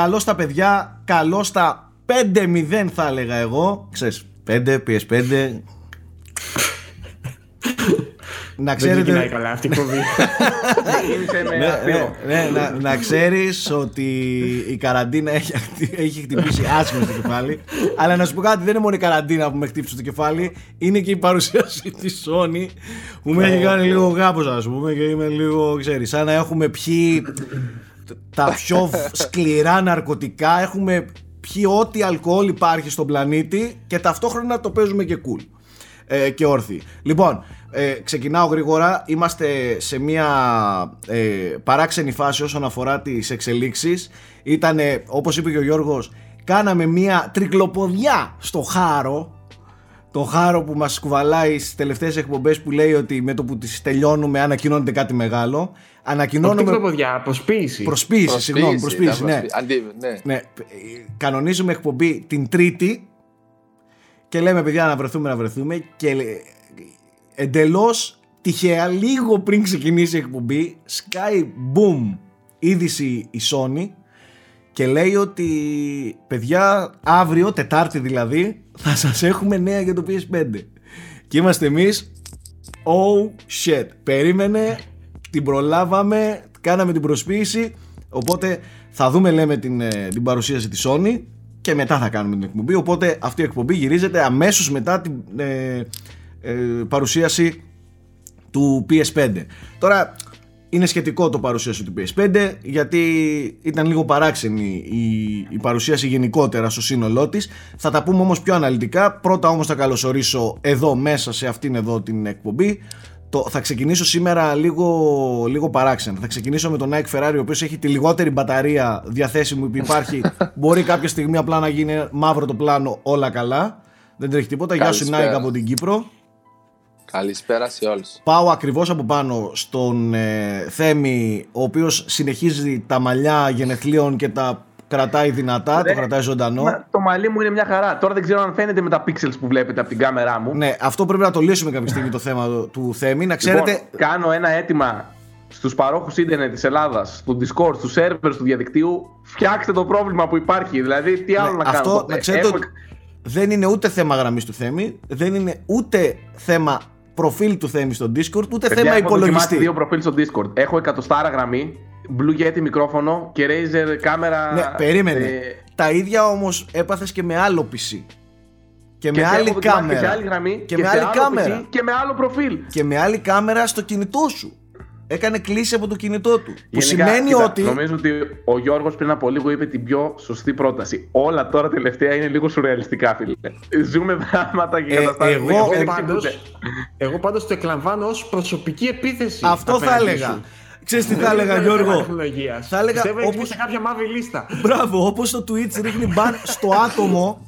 καλό στα παιδιά, καλό στα 5-0 θα έλεγα εγώ. Ξέρεις, 5, PS5. να ξέρετε... Δεν καλά αυτή η ναι, ναι, να, να ξέρεις ότι η καραντίνα έχει, έχει χτυπήσει άσχημα στο κεφάλι αλλά να σου πω κάτι δεν είναι μόνο η καραντίνα που με χτύπησε στο κεφάλι είναι και η παρουσίαση της Sony που με έχει κάνει λίγο γάπος ας πούμε και είμαι λίγο ξέρεις σαν να έχουμε πιει τα πιο σκληρά ναρκωτικά έχουμε πιει ό,τι αλκοόλ υπάρχει στον πλανήτη και ταυτόχρονα το παίζουμε και cool ε, και όρθιοι. Λοιπόν, ε, ξεκινάω γρήγορα. Είμαστε σε μια ε, παράξενη φάση όσον αφορά τις εξελίξεις. Ήτανε, όπως είπε και ο Γιώργος, κάναμε μια τρικλοποδιά στο χάρο το χάρο που μας κουβαλάει στις τελευταίες εκπομπές που λέει ότι με το που τις τελειώνουμε ανακοινώνεται κάτι μεγάλο ανακοινώνουμε... Όχι ποδιά, προσποίηση. Προσποίηση, συγγνώμη, προσποίηση, ναι. ναι. ναι. Κανονίζουμε εκπομπή την Τρίτη και λέμε παιδιά να βρεθούμε, να βρεθούμε και εντελώς τυχαία λίγο πριν ξεκινήσει η εκπομπή Sky Boom είδηση η Sony και λέει ότι παιδιά αύριο, Τετάρτη δηλαδή θα σας έχουμε νέα για το PS5 και είμαστε εμείς oh shit. Περίμενε την προλάβαμε κάναμε την προσποίηση οπότε θα δούμε λέμε την, ε, την παρουσίαση της Sony και μετά θα κάνουμε την εκπομπή. Οπότε αυτή η εκπομπή γυρίζεται αμέσως μετά την ε, ε, παρουσίαση του PS5 τώρα είναι σχετικό το παρουσίαση του PS5 γιατί ήταν λίγο παράξενη η, η παρουσίαση γενικότερα στο σύνολό της θα τα πούμε όμως πιο αναλυτικά πρώτα όμως θα καλωσορίσω εδώ μέσα σε αυτήν εδώ την εκπομπή το, θα ξεκινήσω σήμερα λίγο, λίγο παράξενα. Θα ξεκινήσω με τον Nike Ferrari, ο οποίος έχει τη λιγότερη μπαταρία διαθέσιμη που υπάρχει. Μπορεί κάποια στιγμή απλά να γίνει μαύρο το πλάνο, όλα καλά. Δεν τρέχει τίποτα. Γεια σου Nike από την Κύπρο. Καλησπέρα σε όλους. Πάω ακριβώς από πάνω στον ε, Θέμη, ο οποίος συνεχίζει τα μαλλιά γενεθλίων και τα κρατάει δυνατά, το κρατάει ζωντανό. Μα, το μαλλί μου είναι μια χαρά. Τώρα δεν ξέρω αν φαίνεται με τα pixels που βλέπετε από την κάμερά μου. Ναι, αυτό πρέπει να το λύσουμε κάποια στιγμή το θέμα του, του Θέμη. Να ξέρετε. Λοιπόν, κάνω ένα αίτημα στους παρόχους ίντερνετ της Ελλάδας, στο Discord, στους servers του διαδικτύου. Φτιάξτε το πρόβλημα που υπάρχει. Δηλαδή, τι άλλο ναι, να αυτό, κάνω; Να ξέρετε Έχω... δεν είναι ούτε θέμα γραμμής του Θέμη, δεν είναι ούτε θέμα προφίλ του Θέμη στο Discord, ούτε Παιδιά, θέμα έχω υπολογιστή. Έχω δύο προφίλ στο Discord. Έχω εκατοστάρα γραμμή, Blue Yeti μικρόφωνο και Razer κάμερα. Ναι, περίμενε. Ε... Τα ίδια όμως έπαθες και με άλλο PC. Και, και με άλλη κάμερα. Και, σε άλλη γραμμή, και, και με άλλη κάμερα. PC, και με άλλο προφίλ. Και με άλλη κάμερα στο κινητό σου έκανε κλίση από το κινητό του. Που σημαίνει ότι. Νομίζω ότι ο Γιώργος πριν από λίγο είπε την πιο σωστή πρόταση. Όλα τώρα τελευταία είναι λίγο σουρεαλιστικά, φίλε. Ζούμε πράγματα και ε, καταστάσεις. Εγώ, εγώ, πάντως, εγώ πάντως το εκλαμβάνω ως προσωπική επίθεση. Αυτό θα έλεγα. Ξέρεις τι θα έλεγα Γιώργο; Θα έλεγα όπως... σε κάποια μαύρη λίστα Μπράβο όπως το Twitch ρίχνει μπαν στο άτομο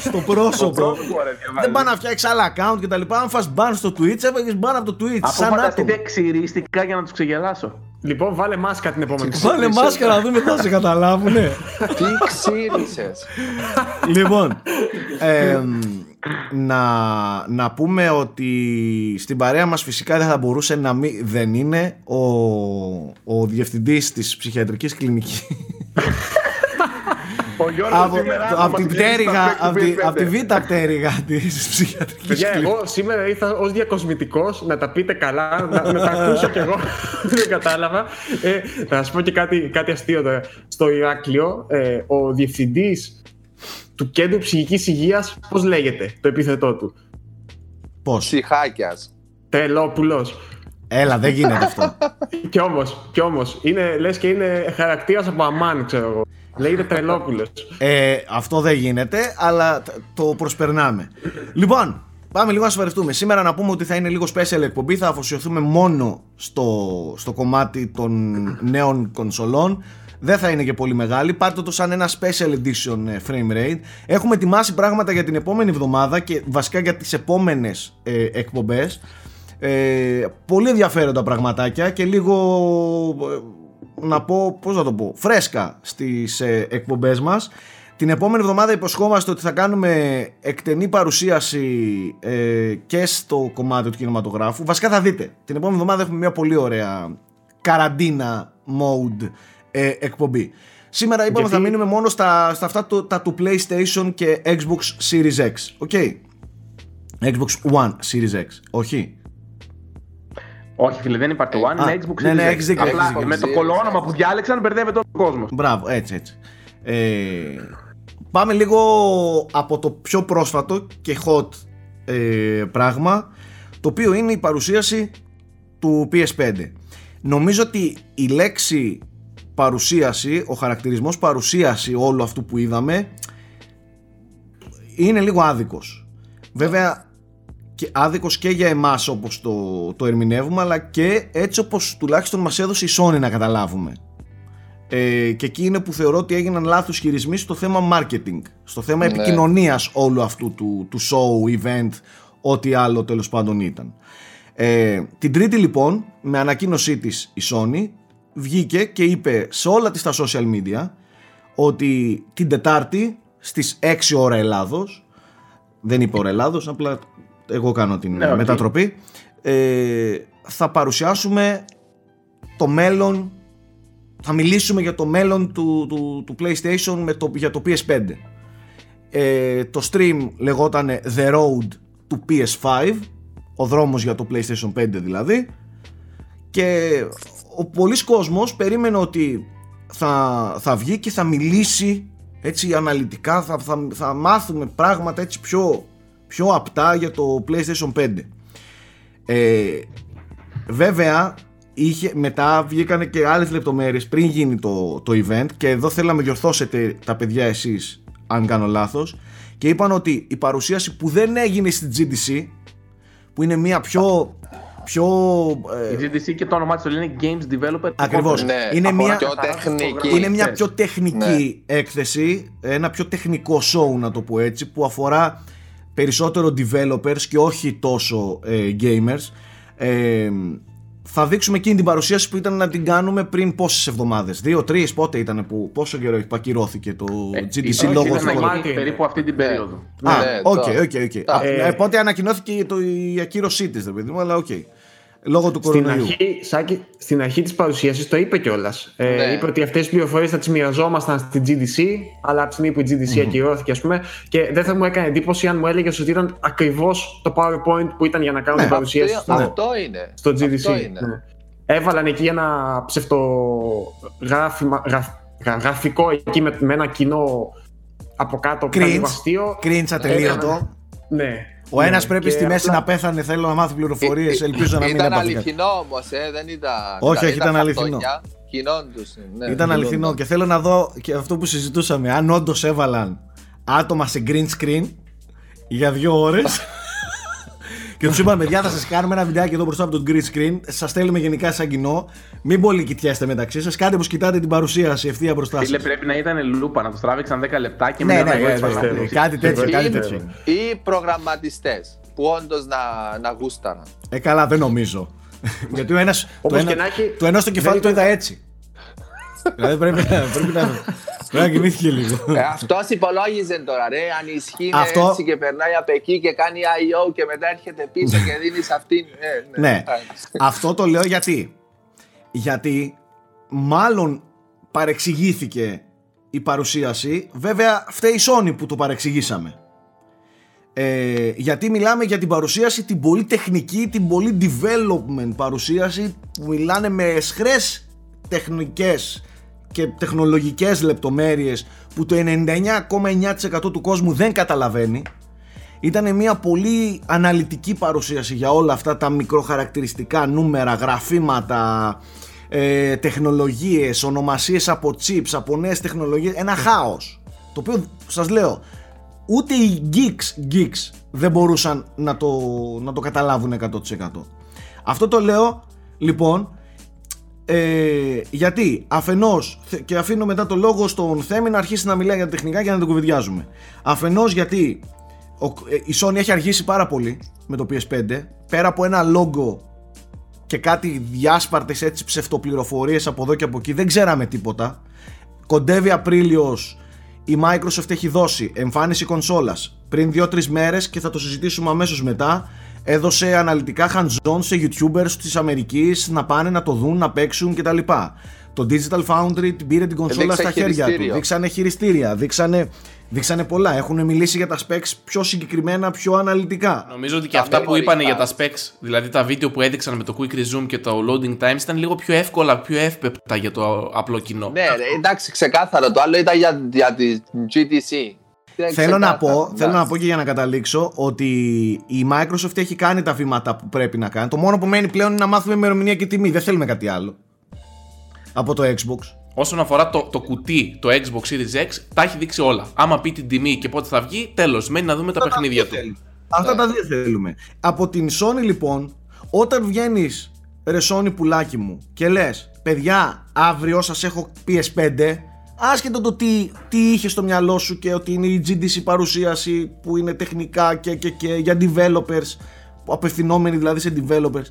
στο πρόσωπο. δεν πάει να φτιάξει άλλα account και τα λοιπά. Αν φας ban στο Twitch, έφαγες ban από το Twitch. Από φανταστείτε ξηρίστηκα για να τους ξεγελάσω. Λοιπόν, βάλε μάσκα την επόμενη Βάλε μάσκα να δούμε θα σε καταλάβουνε. Τι ξύρισες. Λοιπόν, να, να πούμε ότι στην παρέα μας φυσικά δεν θα μπορούσε να μην δεν είναι ο, ο διευθυντής της ψυχιατρικής κλινικής από, από την πτέρυγα, από τη β' πτέρυγα της ψυχιατρικής. Παιδιά, εγώ σήμερα ήρθα ως διακοσμητικός να τα πείτε καλά, να, να τα ακούσω κι εγώ. Δεν κατάλαβα. Ε, θα σας πω και κάτι, κάτι αστείο τώρα. Στο Ηράκλειο, ε, ο διευθυντής του κέντρου ψυχικής υγείας, πώς λέγεται το επίθετό του; Πώς; Ψυχάκιας. Τελόπουλο. Έλα, δεν γίνεται αυτό. κι όμως, κι όμως, είναι, λες και είναι χαρακτήρας από αμάν, ξέρω εγώ. Λέγεται Τρελόπουλος. Ε, αυτό δεν γίνεται, αλλά το προσπερνάμε. Λοιπόν, πάμε λίγο να σοβαρευτούμε. Σήμερα να πούμε ότι θα είναι λίγο special εκπομπή. Θα αφοσιωθούμε μόνο στο, στο κομμάτι των νέων κονσολών. Δεν θα είναι και πολύ μεγάλη. Πάρτε το σαν ένα special edition ε, frame rate. Έχουμε ετοιμάσει πράγματα για την επόμενη εβδομάδα και βασικά για τις επόμενες ε, εκπομπές. Ε, πολύ ενδιαφέροντα πραγματάκια και λίγο να πω, πώς να το πω, φρέσκα στις ε, εκπομπές μας. Την επόμενη εβδομάδα υποσχόμαστε ότι θα κάνουμε εκτενή παρουσίαση ε, και στο κομμάτι του κινηματογράφου. Βασικά θα δείτε, την επόμενη εβδομάδα έχουμε μια πολύ ωραία καραντίνα mode ε, εκπομπή. Σήμερα είπαμε Γιατί- θα μείνουμε μόνο στα, στα αυτά το, τα του PlayStation και Xbox Series X. Οκ. Xbox One Series X. Όχι. Όχι, φίλε, δεν υπάρχει το One, Α, είναι Xbox ναι, ναι, Series X. έχεις δίκιο, Απλά έχεις δίκιο. με το κολόνομα που διάλεξαν μπερδεύεται ο κόσμο. Μπράβο, έτσι, έτσι. Ε, πάμε λίγο από το πιο πρόσφατο και hot ε, πράγμα, το οποίο είναι η παρουσίαση του PS5. Νομίζω ότι η λέξη παρουσίαση, ο χαρακτηρισμός παρουσίαση όλου αυτού που είδαμε είναι λίγο άδικος. Βέβαια και άδικος και για εμάς όπως το, το ερμηνεύουμε αλλά και έτσι όπως τουλάχιστον μας έδωσε η Sony να καταλάβουμε. Ε, και εκεί είναι που θεωρώ ότι έγιναν λάθος χειρισμοί στο θέμα marketing, στο θέμα Ναι. επικοινωνίας όλου αυτού του, του show, event, ό,τι άλλο τέλος πάντων ήταν. Ε, την τρίτη λοιπόν, με ανακοίνωσή της η Sony, βγήκε και είπε σε όλα τις τα social media ότι την Τετάρτη στις 6 ώρα Ελλάδος, δεν είπε ώρα Ελλάδος, απλά εγώ κάνω την Ναι, οκ. μετατροπή, ε, θα παρουσιάσουμε το μέλλον θα μιλήσουμε για το μέλλον του, του, του PlayStation με το, για το PS5 ε, το stream λεγόταν The Road to PS5 ο δρόμος για το PlayStation 5 δηλαδή. Και ο πολλής κόσμος περίμενε ότι θα, θα βγει και θα μιλήσει έτσι αναλυτικά θα, θα, θα μάθουμε πράγματα έτσι πιο, πιο απτά για το PlayStation 5 ε, βέβαια είχε, μετά βγήκαν και άλλες λεπτομέρειες πριν γίνει το, το event και εδώ θέλω να με διορθώσετε τα παιδιά εσείς αν κάνω λάθος και είπαν ότι η παρουσίαση που δεν έγινε στην GDC που είναι μια πιο πιο ε, Η GDC και το όνομά της το λένε Games Developer. Ακριβώς. Ναι, Είναι αφορά μια- πιο καθαρά τεχνική. φωτογραφίες. είναι μια Χθες. πιο τεχνική Ναι. έκθεση, ένα πιο τεχνικό show να το πω έτσι, που αφορά περισσότερο developers και όχι τόσο ε, gamers. Ε, θα δείξουμε εκείνη την παρουσίαση που ήταν να την κάνουμε πριν πόσες εβδομάδες, δύο-τρεις, πότε ήταν που, πόσο καιρό που ακυρώθηκε το Ε, GDC όχι, λόγω ήταν του να γίνει Μάρτιο. περίπου αυτή την Ναι. περίοδο. Α, Ναι, οκ, το- οκ, οκ. τα- Α, Ε, ε, Πότε ανακοινώθηκε το, η ακύρωσή της, ρε παιδί μου, αλλά οκ. Λόγω του Στην κορονοϊού. αρχή, Σάκη, στην αρχή της παρουσίασης το είπε κιόλας. Ε, Ναι. Είπε ότι αυτές τις πληροφορίες θα τις μοιραζόμασταν στην GDC, αλλά από τη στιγμή που η GDC ακυρώθηκε, ας πούμε, και δεν θα μου έκανε εντύπωση αν μου έλεγε ότι ήταν ακριβώς το PowerPoint που ήταν για να κάνουν την παρουσίαση Αυτό, στο, αυτό είναι. στο GDC. Αυτό είναι. Ναι. Έβαλαν εκεί ένα ψευτογράφημα, γραφ, γρα- γραφικό εκεί με, με ένα κοινό από κάτω που ήταν λίγο Cringe. αστείο. Cringe ατελείωτο. Ναι. Ο Ναι. ένα πρέπει Και στη μέση απλά- να πέθανε. Θέλω να μάθει πληροφορίες. Ελπίζω να μην Ήταν έπαθε κάτι. αληθινό όμως, ε, δεν ήταν. Όχι, δεν όχι, ήταν αληθινό. χαρτόνια. Κοινών τους, ναι, Ήταν αληθινό κοινών. και θέλω να δω και αυτό που συζητούσαμε. Αν όντως έβαλαν άτομα σε green screen για δύο ώρες. και τους είπαμε, παιδιά, θα σας κάνουμε ένα βιντεάκι εδώ μπροστά από το green screen. Σας στέλνουμε γενικά σαν κοινό. Μην πολύ κοιτιάστε μεταξύ σας. Κάντε πω κοιτάτε την παρουσίαση ευθεία μπροστά Φίλε, σας. πρέπει να ήταν λούπα, να τους τράβηξαν 10 λεπτά και Ναι, μετά ναι, να ναι, γράψουν ναι, αυτό. ναι, κάτι τέτοιο, Ή- κάτι ή- τέτοιο. Ή προγραμματιστές που όντως να, να γούσταραν. Ε, καλά, δεν νομίζω. Γιατί ο ένα. Το Όπως ένα και να έχει, το ένας στο κεφάλι το δεν είδα έτσι. Δηλαδή πρέπει, να- πρέπει να. Πρέπει να κοιμήθηκε λίγο. Ε, Αυτό υπολόγιζε τώρα, ρε. Αν ισχύει Αυτό- έτσι και περνάει από εκεί και κάνει IO και μετά έρχεται πίσω και δίνει αυτήν. Ε, Ναι. εντάξει. Αυτό το λέω γιατί. Γιατί μάλλον παρεξηγήθηκε η παρουσίαση. Βέβαια φταίει η Sony που το παρεξηγήσαμε. Ε, γιατί μιλάμε για την παρουσίαση την πολύ τεχνική, την πολύ development παρουσίαση που μιλάνε με εσχρές τεχνικές και τεχνολογικές λεπτομέρειες που το 99,9% του κόσμου δεν καταλαβαίνει ήταν μια πολύ αναλυτική παρουσίαση για όλα αυτά τα μικροχαρακτηριστικά νούμερα, γραφήματα, ε, τεχνολογίες, ονομασίες από chips, από νέες τεχνολογίες, ένα χάος. Το οποίο σας λέω, ούτε οι geeks, geeks δεν μπορούσαν να το, να το καταλάβουν 100%. Αυτό το λέω λοιπόν ε, γιατί αφενός θε- και αφήνω μετά το λόγο στον Θέμη να αρχίσει να μιλάει για τα τεχνικά και να το κουβεντιάζουμε. Αφενός γιατί ο, ε, η Sony έχει αργήσει πάρα πολύ με το PS5 πέρα από ένα logo και κάτι διάσπαρτες έτσι ψευτοπληροφορίες από εδώ και από εκεί δεν ξέραμε τίποτα κοντεύει Απρίλιος η Microsoft έχει δώσει εμφάνιση κονσόλας πριν 2-3 μέρες και θα το συζητήσουμε αμέσως μετά έδωσε αναλυτικά hands-on σε youtubers της Αμερικής να πάνε να το δουν, να παίξουν κτλ. Το Digital Foundry την πήρε την κονσόλα Δείξε στα χέρια του. χειριστήριο. Δείξανε χειριστήρια, δείξανε, δείξανε πολλά. Έχουν μιλήσει για τα specs πιο συγκεκριμένα, πιο αναλυτικά. Νομίζω ότι και Τα αυτά που memory είπαν για cards. τα specs, δηλαδή τα βίντεο που έδειξαν με το quick resume και το loading times ήταν λίγο πιο εύκολα, πιο εύπεπτα για το απλό κοινό. Ναι, ρε, εντάξει, ξεκάθαρο. Το άλλο ήταν για, για τη GTC. Είναι Θέλω να, πω, ξεκάθαρο, θέλω να εντάξει. πω και για να καταλήξω ότι η Microsoft έχει κάνει τα βήματα που πρέπει να κάνει. Το μόνο που μένει πλέον είναι να μάθουμε ημερομηνία και τιμή. Δεν θέλουμε κάτι άλλο. Από το Xbox. Όσον αφορά το, το κουτί, το Xbox Series X, τα έχει δείξει όλα. Άμα πει την τιμή και πότε θα βγει, τέλος. Μένει να δούμε τα παιχνίδια του. Αυτά τα δύο θέλουμε. Από την Sony λοιπόν, όταν βγαίνεις ρε Sony πουλάκι μου και λες, παιδιά, αύριο σας έχω PS5, άσχετο το τι, τι είχε στο μυαλό σου και ότι είναι η GDC παρουσίαση που είναι τεχνικά και, και, και για developers, απευθυνόμενοι δηλαδή σε developers.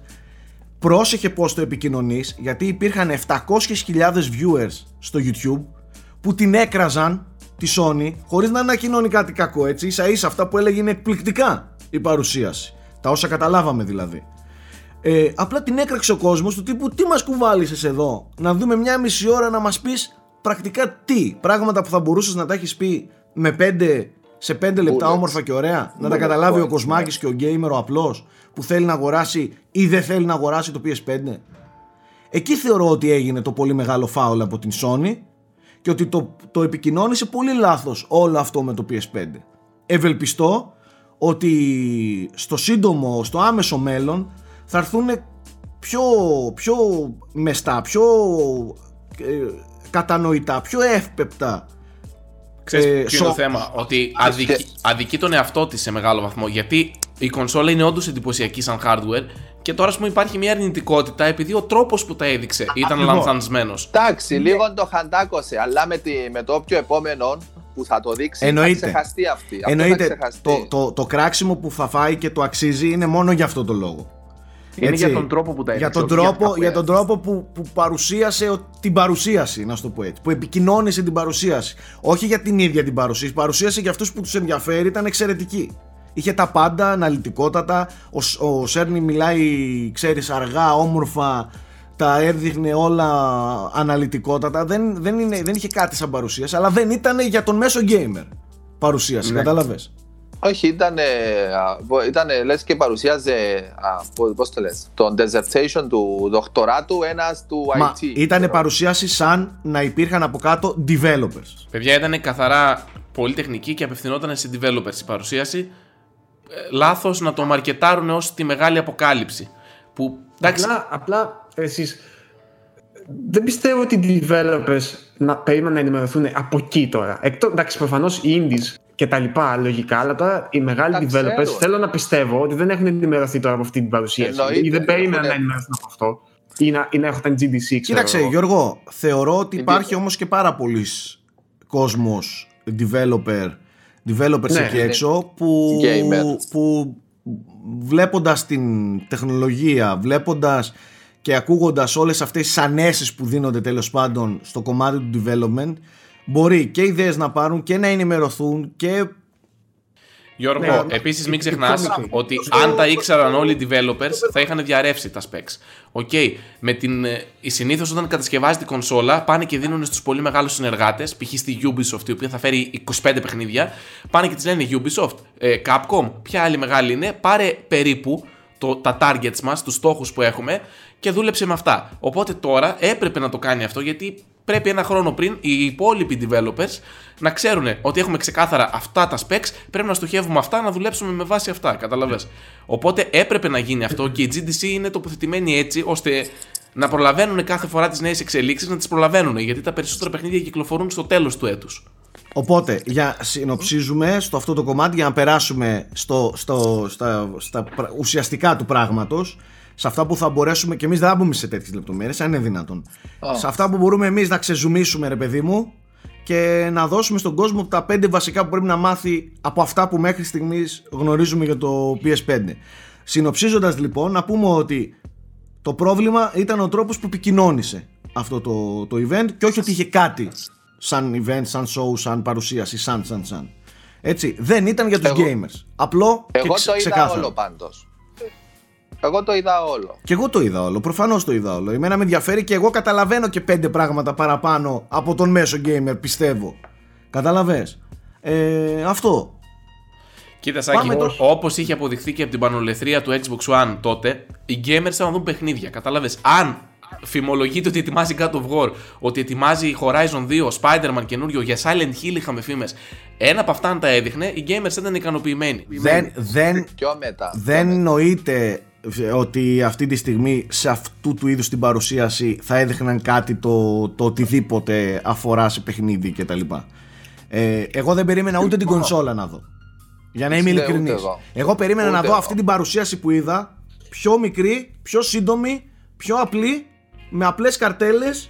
Πρόσεχε πώς το επικοινωνείς γιατί υπήρχαν 700.000 viewers στο YouTube που την έκραζαν τη Sony χωρίς να ανακοινώνει κάτι κακό έτσι ίσα ίσα αυτά που έλεγε είναι εκπληκτικά η παρουσίαση τα όσα καταλάβαμε δηλαδή ε, απλά την έκραξε ο κόσμος του τύπου τι μας κουβάλισες εδώ να δούμε μια μισή ώρα να μας πεις πρακτικά τι; Πράγματα που θα μπορούσες να τα έχεις πει με πέντε, σε πέντε λεπτά Bullets. όμορφα και ωραία να τα Bullet καταλάβει ο points, Κοσμάκης και ο gamer ο απλός που θέλει να αγοράσει ή δεν θέλει να αγοράσει το PS5 Εκεί θεωρώ ότι έγινε το πολύ μεγάλο φάουλ από την Sony και ότι το, το επικοινώνησε πολύ λάθος όλο αυτό με το PS5. Ευελπιστώ ότι στο σύντομο, στο άμεσο μέλλον θα έρθουν πιο, πιο μεστά, πιο ε, κατανοητά, πιο εύπεπτα Ξέρεις Ε, ποιο είναι το σο- θέμα, ότι αδικεί, αδικεί τον εαυτό της σε μεγάλο βαθμό. Γιατί η κονσόλα είναι όντως εντυπωσιακή σαν hardware και τώρα ας πούμε υπάρχει μια αρνητικότητα επειδή ο τρόπος που τα έδειξε ήταν Ακριβώς. λανθανισμένο. Εντάξει, λίγο το χαντάκωσε, αλλά με, τη, με το όποιο επόμενο που θα το δείξει Εννοείται. θα ξεχαστεί αυτή. Αυτό θα Εννοείται ξεχαστεί. το, το, το κράξιμο που θα φάει και το αξίζει είναι μόνο για αυτό το λόγο. Είναι Έτσι. για τον τρόπο που τα για έδειξε, τον όχι τρόπο, αυτά για που τον τρόπο που, που παρουσίασε ο- την παρουσίαση, να σου το πω έτσι. Που επικοινώνησε την παρουσίαση. Όχι για την ίδια την παρουσίαση. Η παρουσίαση για αυτούς που τους ενδιαφέρει ήταν εξαιρετική. Είχε τα πάντα, αναλυτικότατα. Ο, Σ- ο Σέρνη μιλάει, ξέρεις, αργά, όμορφα. Τα έδειχνε όλα αναλυτικότατα. Δεν, δεν, είναι, δεν είχε κάτι σαν παρουσίαση, αλλά δεν ήταν για τον μέσο gamer παρουσίαση. Ναι. Κατάλαβες. Όχι, ήταν, ήταν λες και παρουσίαζε, α, πώς, πώς το λες, τον dissertation του δοκτοράτου ένας του Μα IT. ήταν ξέρω. παρουσίαση σαν να υπήρχαν από κάτω developers. Παιδιά ήταν καθαρά πολύ τεχνική και απευθυνόταν σε developers η παρουσίαση. Ε, λάθος να το μαρκετάρουν ως τη μεγάλη αποκάλυψη. Που εντάξει, Απλά, απλά εσείς δεν πιστεύω ότι οι developers να περίμεναν να ενημερωθούν από εκεί τώρα. Εκτός, εντάξει, προφανώς οι indies και τα λοιπά λογικά, αλλά τώρα οι μεγάλοι Τα developers ξέρουν. θέλω να πιστεύω ότι δεν έχουν ενημερωθεί τώρα από αυτή την παρουσίαση. Εννοείται, ή δεν περίμεναν έχουνε- να ενημερωθούν από αυτό. Ή να, ή να έχουν GDC, ξέρω Κοίταξε εγώ. Γιώργο, θεωρώ ότι Είναι- υπάρχει όμως και πάρα πολλοί κόσμος developer, developers Ναι, εκεί ναι. έξω που, Gamer. που βλέποντας την τεχνολογία, βλέποντας και ακούγοντας όλες αυτές τις ανέσεις που δίνονται τέλος πάντων στο κομμάτι του development μπορεί και ιδέες να πάρουν και να ενημερωθούν και Γιώργο, Ναι, επίσης η- μην η ξεχνάς κόμικη. ότι αν τα ήξεραν όλοι οι developers θα είχαν διαρρεύσει τα specs. Οκ, με την. ε, η συνήθως όταν κατασκευάζει την κονσόλα πάνε και δίνουν στους πολύ μεγάλους συνεργάτες, π.χ. στη Ubisoft, η οποία θα φέρει 25 παιχνίδια, πάνε και της λένε Ubisoft, ε, Capcom, ποια άλλη μεγάλη είναι, πάρε περίπου το, τα targets μας, τους στόχους που έχουμε και δούλεψε με αυτά. Οπότε τώρα έπρεπε να το κάνει αυτό γιατί πρέπει ένα χρόνο πριν οι υπόλοιποι developers να ξέρουν ότι έχουμε ξεκάθαρα αυτά τα specs, πρέπει να στοχεύουμε αυτά, να δουλέψουμε με βάση αυτά. Κατάλαβες. Οπότε έπρεπε να γίνει αυτό και η GDC είναι τοποθετημένη έτσι ώστε να προλαβαίνουν κάθε φορά τις νέες εξελίξεις, να τις προλαβαίνουν γιατί τα περισσότερα παιχνίδια κυκλοφορούν στο τέλος του έτους. Οπότε, για συνοψίζουμε στο αυτό το κομμάτι για να περάσουμε στο, στο, στα, στα πρα- ουσιαστικά του πράγματος σε αυτά που θα μπορέσουμε και εμείς δεν θα μπούμε σε τέτοιες λεπτομέρειες αν είναι δυνατόν Α. σε αυτά που μπορούμε εμείς να ξεζουμίσουμε ρε παιδί μου και να δώσουμε στον κόσμο τα πέντε βασικά που πρέπει να μάθει από αυτά που μέχρι στιγμής γνωρίζουμε για το PS5 συνοψίζοντας λοιπόν να πούμε ότι το πρόβλημα ήταν ο τρόπος που επικοινώνησε αυτό το, το event και όχι ότι είχε κάτι σαν event, σαν show, σαν παρουσίαση, σαν, σαν, σαν. Έτσι, δεν ήταν για τους Εγώ- gamers. Απλό και Εγώ ξε- το είδα ξεκάθαρο. όλο πάντως. Εγώ το είδα όλο. Και εγώ το είδα όλο. Προφανώς το είδα όλο. Εμένα με ενδιαφέρει και εγώ καταλαβαίνω και πέντε πράγματα παραπάνω από τον μέσο gamer, πιστεύω. Καταλαβέ. Ε, αυτό. Κοίτα, Σάκη, Πάμε τώρα. όπως είχε αποδειχθεί και από την πανολεθρία του Xbox One τότε, οι gamers θα δουν παιχνίδια. Κατάλαβε. Αν φημολογείται ότι ετοιμάζει God of War, ότι ετοιμάζει Horizon 2, Spider-Man καινούριο, για Silent Hill είχαμε φήμες. Ένα από αυτά αν τα έδειχνε, οι gamers θα ήταν ικανοποιημένοι. Δεν, δεν, Πιο μετά. δεν εννοείται ότι αυτή τη στιγμή σε αυτού του είδους την παρουσίαση θα έδειχναν κάτι το, το οτιδήποτε αφορά σε παιχνίδι κτλ. Ε, εγώ δεν περίμενα ούτε την κονσόλα να δω. Για να είμαι Ούτε ειλικρινής. εγώ. Εγώ περίμενα Ούτε να δω εγώ. αυτή την παρουσίαση που είδα πιο μικρή, πιο σύντομη, πιο απλή, με απλές καρτέλες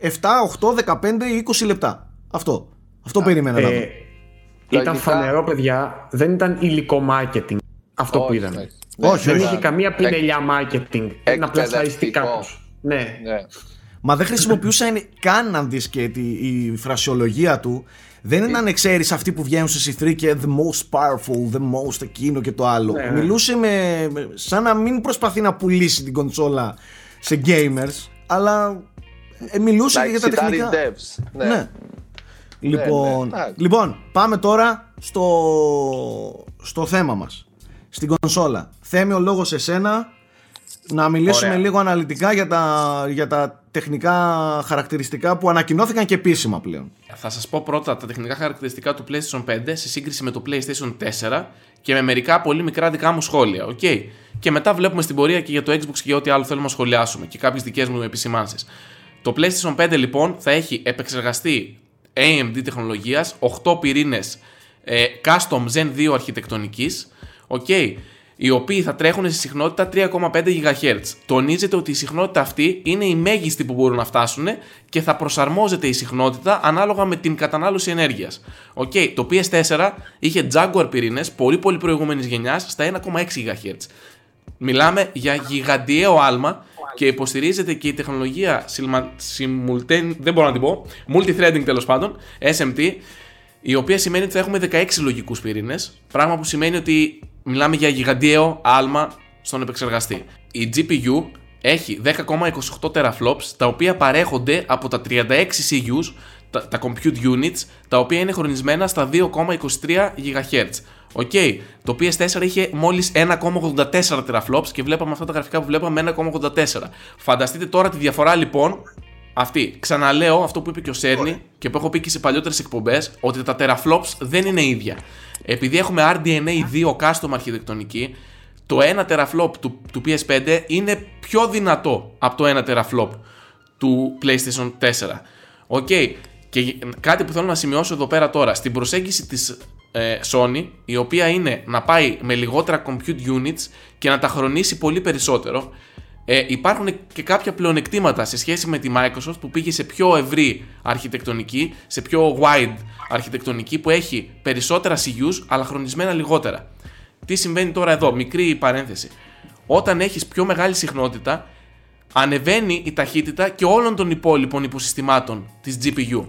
7, 8, 15 ή 20 λεπτά. Αυτό. Αυτό περίμενα να δω. Ε, ήταν Λογικά- φανερό, παιδιά. Δεν ήταν υλικό marketing αυτό που Όχι, είδαμε. όχι. Όχι, Δεν όχι. είχε καμία πινελιά marketing. Να πλασαριστεί εκπαιδευτικό. κάπω. Ναι. Ναι. Μα δεν χρησιμοποιούσαν καν να δεις και τη, η φρασιολογία του δεν ήταν ξέρεις αυτοί που βγαίνουν σε C3 και the most powerful, the most εκείνο και το άλλο. Ναι, ναι. Μιλούσε με, με- σαν να μην προσπαθεί να πουλήσει την κονσόλα σε gamers, αλλά ε, μιλούσε Να και για τα εξητάρει τεχνικά. devs. Ναι. Ναι. Λοιπόν, ναι, εντάξει. λοιπόν, πάμε τώρα στο, στο θέμα μας. Στην κονσόλα. Θέμη ο λόγος σε σένα να μιλήσουμε Ωραία. λίγο αναλυτικά για τα, για τα τεχνικά χαρακτηριστικά που ανακοινώθηκαν και επίσημα πλέον. Θα σας πω πρώτα τα τεχνικά χαρακτηριστικά του PlayStation 5 σε σύγκριση με το PlayStation 4 και με μερικά πολύ μικρά δικά μου σχόλια. οκ; Και μετά βλέπουμε στην πορεία και για το Xbox και για ό,τι άλλο θέλουμε να σχολιάσουμε και κάποιες δικές μου επισημάνσεις. Το PlayStation 5 λοιπόν θα έχει επεξεργαστεί AMD τεχνολογίας, 8 πυρήνες ε, custom Zen 2 αρχιτεκτονικής, οκ, οι οποίοι θα τρέχουν σε συχνότητα 3,5 GHz. Τονίζεται ότι η συχνότητα αυτή είναι η μέγιστη που μπορούν να φτάσουν και θα προσαρμόζεται η συχνότητα ανάλογα με την κατανάλωση ενέργειας. Οκ, το PS4 είχε Jaguar πυρήνες πολύ πολύ προηγούμενης γενιάς στα 1,6 GHz. Μιλάμε για γιγαντιαίο άλμα και υποστηρίζεται και η τεχνολογία σιλμα- simultane- δεν μπορώ να την πω, multithreading τέλος πάντων, SMT, η οποία σημαίνει ότι θα έχουμε 16 λογικούς πυρήνες, πράγμα που σημαίνει ότι μιλάμε για γιγαντιαίο άλμα στον επεξεργαστή. Η GPU έχει 10,28 teraflops, τα οποία παρέχονται από τα 36 CUs, τα, τα compute units, τα οποία είναι χρονισμένα στα 2,23 GHz. OK, το PS4 είχε μόλις 1,84 teraflops και βλέπαμε αυτά τα γραφικά που βλέπαμε 1,84. Φανταστείτε τώρα τη διαφορά λοιπόν αυτή. Ξαναλέω αυτό που είπε και ο Cerny και που έχω πει και σε παλιότερες εκπομπές, ότι τα teraflops δεν είναι ίδια. Επειδή έχουμε RDNA 2 custom αρχιτεκτονική, το 1 teraflop του, του PS5 είναι πιο δυνατό από το 1 teraflop του PlayStation 4. Οκ. Και κάτι που θέλω να σημειώσω εδώ πέρα τώρα, στην προσέγγιση της ε, Sony, η οποία είναι να πάει με λιγότερα compute units και να τα χρονίσει πολύ περισσότερο, ε, υπάρχουν και κάποια πλεονεκτήματα σε σχέση με τη Microsoft που πήγε σε πιο ευρύ αρχιτεκτονική, σε πιο wide αρχιτεκτονική που έχει περισσότερα CUs αλλά χρονισμένα λιγότερα. Τι συμβαίνει τώρα εδώ, μικρή παρένθεση. Όταν έχεις πιο μεγάλη συχνότητα, ανεβαίνει η ταχύτητα και όλων των υπόλοιπων υποσυστημάτων της GPU.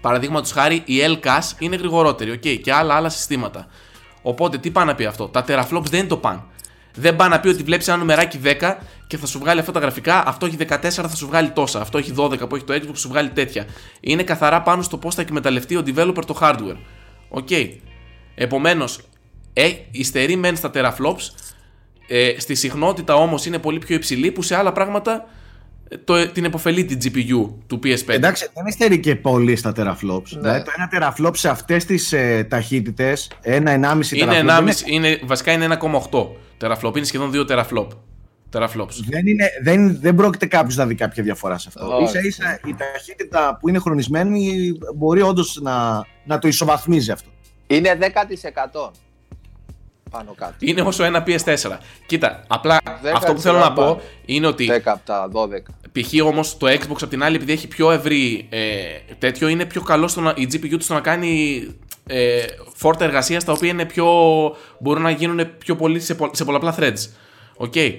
Παραδείγματος χάρη, η LCAS είναι γρηγορότερη, ok, και άλλα άλλα συστήματα. Οπότε, τι πάει να πει αυτό, τα teraflops δεν είναι το παν. Δεν πάει να πει ότι βλέπεις ένα νουμεράκι 10 και θα σου βγάλει αυτά τα γραφικά, αυτό έχει 14 θα σου βγάλει τόσα, αυτό έχει 12 που έχει το Xbox θα σου βγάλει τέτοια. Είναι καθαρά πάνω στο πώς θα εκμεταλλευτεί ο developer το hardware. OK. Επομένως, ε, υστερεί μεν στα teraflops, ε, στη συχνότητα όμως είναι πολύ πιο υψηλή που σε άλλα πράγματα ε, το, την επωφελεί την GPU του PS5. Εντάξει, δεν υστερεί και πολύ στα teraflops. Δηλαδή το ένα teraflop σε αυτές τις ε, ταχύτητες, ένα 1,5 Είναι teraflop. 1,5, είναι, βασικά είναι 1,8 teraflop, είναι σχεδόν 2 teraflop. Teraflops. Δεν, είναι, δεν, δεν πρόκειται κάποιος να δει κάποια διαφορά σε αυτό. Όχι. σα ίσα η ταχύτητα που είναι χρονισμένη μπορεί όντως να, να το ισοβαθμίζει αυτό. Είναι 10% πάνω κάτω. Είναι όσο ένα PS4. Κοίτα, απλά 10 αυτό που θέλω να πάνω. πω είναι ότι 10 από τα 12. π.χ. όμως το Xbox απ' την άλλη, επειδή έχει πιο ευρύ ε, τέτοιο, είναι πιο καλό στο να, η GPU του στο να κάνει ε, φόρτα εργασίας τα οποία είναι πιο, μπορούν να γίνουν πιο πολύ σε, πο- σε πολλαπλά threads. Okay.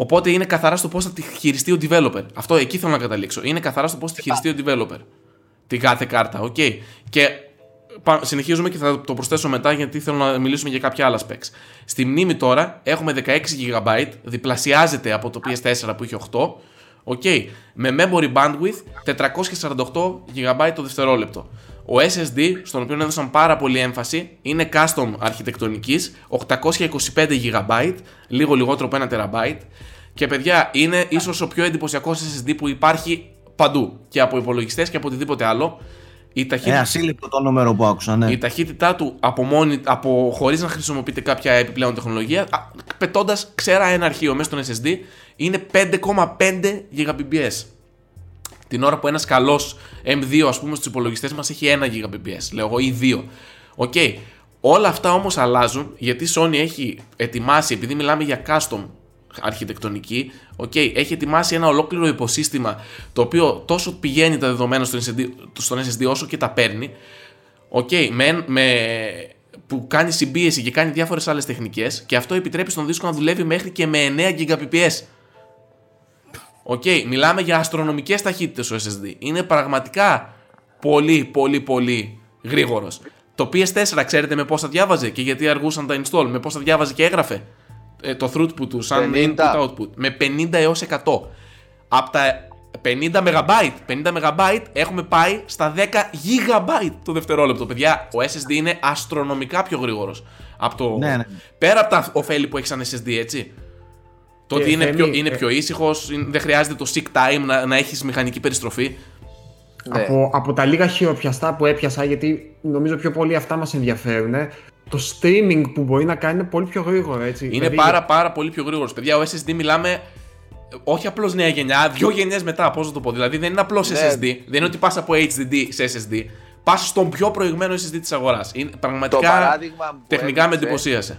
Οπότε είναι καθαρά στο πώς θα τη χειριστεί ο developer. Αυτό εκεί θέλω να καταλήξω. Είναι καθαρά στο πώς θα τη χειριστεί ο developer. Την κάθε κάρτα. Okay. Και πα- συνεχίζουμε και θα το προσθέσω μετά γιατί θέλω να μιλήσουμε για κάποια άλλα specs. Στη μνήμη τώρα έχουμε 16 GB, διπλασιάζεται από το PS4 που είχε 8. Οκ, με memory bandwidth 448 GB το δευτερόλεπτο. Ο SSD, στον οποίο έδωσαν πάρα πολύ έμφαση, είναι custom αρχιτεκτονικής, 825 GB, λίγο λιγότερο από 1 TB. Και παιδιά, είναι ίσως ο πιο εντυπωσιακός SSD που υπάρχει παντού. Και από υπολογιστές και από οτιδήποτε άλλο. Η Ε, ταχύτητα, ασύλληπτο το νούμερο που άκουσα, ναι. η ταχύτητά του από, μόνη, από χωρίς να χρησιμοποιείτε κάποια επιπλέον τεχνολογία, α, πετώντας ξέρα ένα αρχείο μέσα στον SSD, είναι 5,5 Gbps. Την ώρα που ένας καλός M2 ας πούμε στους υπολογιστές μας έχει 1 Gbps, λέω εγώ, ή 2. Οκ. Όλα αυτά όμως αλλάζουν γιατί η Sony έχει ετοιμάσει, επειδή μιλάμε για custom αρχιτεκτονική, οκ, έχει ετοιμάσει ένα ολόκληρο υποσύστημα το οποίο τόσο πηγαίνει τα δεδομένα στον SSD, στον SSD όσο και τα παίρνει, Οκ, με, με, που κάνει συμπίεση και κάνει διάφορες άλλες τεχνικές και αυτό επιτρέπει στον δίσκο να δουλεύει μέχρι και με 9 Gbps. Οκ, μιλάμε για αστρονομικές ταχύτητες ο SSD. Είναι πραγματικά πολύ, πολύ, πολύ γρήγορος. Το PS4 ξέρετε με πόσα διάβαζε και γιατί αργούσαν τα install, με πόσα διάβαζε και έγραφε ε, το throughput του σαν 50. input output. Με 50 έως 100. Από τα 50 MB, 50 MB έχουμε πάει στα 10 GB το δευτερόλεπτο. Παιδιά, ο SSD είναι αστρονομικά πιο γρήγορος. Από το... Ναι, ναι. Πέρα από τα ωφέλη που έχει σαν SSD, έτσι. Το Και ότι είναι Θέμη, πιο, είναι ε, πιο ήσυχο, δεν χρειάζεται το sick time να, να έχεις μηχανική περιστροφή. Ναι. Από, από τα λίγα χειροπιαστά που έπιασα, γιατί νομίζω πιο πολύ αυτά μας ενδιαφέρουν, το streaming που μπορεί να κάνει είναι πολύ πιο γρήγορο, έτσι. Είναι Δηλαδή, πάρα πάρα πολύ πιο γρήγορος. Παιδιά, ο SSD μιλάμε ε, όχι απλώς νέα γενιά, δύο γενιές μετά, πώς να το πω. Δηλαδή δεν είναι απλώς Ναι. SSD, δεν είναι ότι πας από HDD σε SSD. Πας στον πιο προηγμένο SSD της αγοράς. Πραγματικά παράδειγμα που τεχνικά με έδειξε- εντυπωσίασε.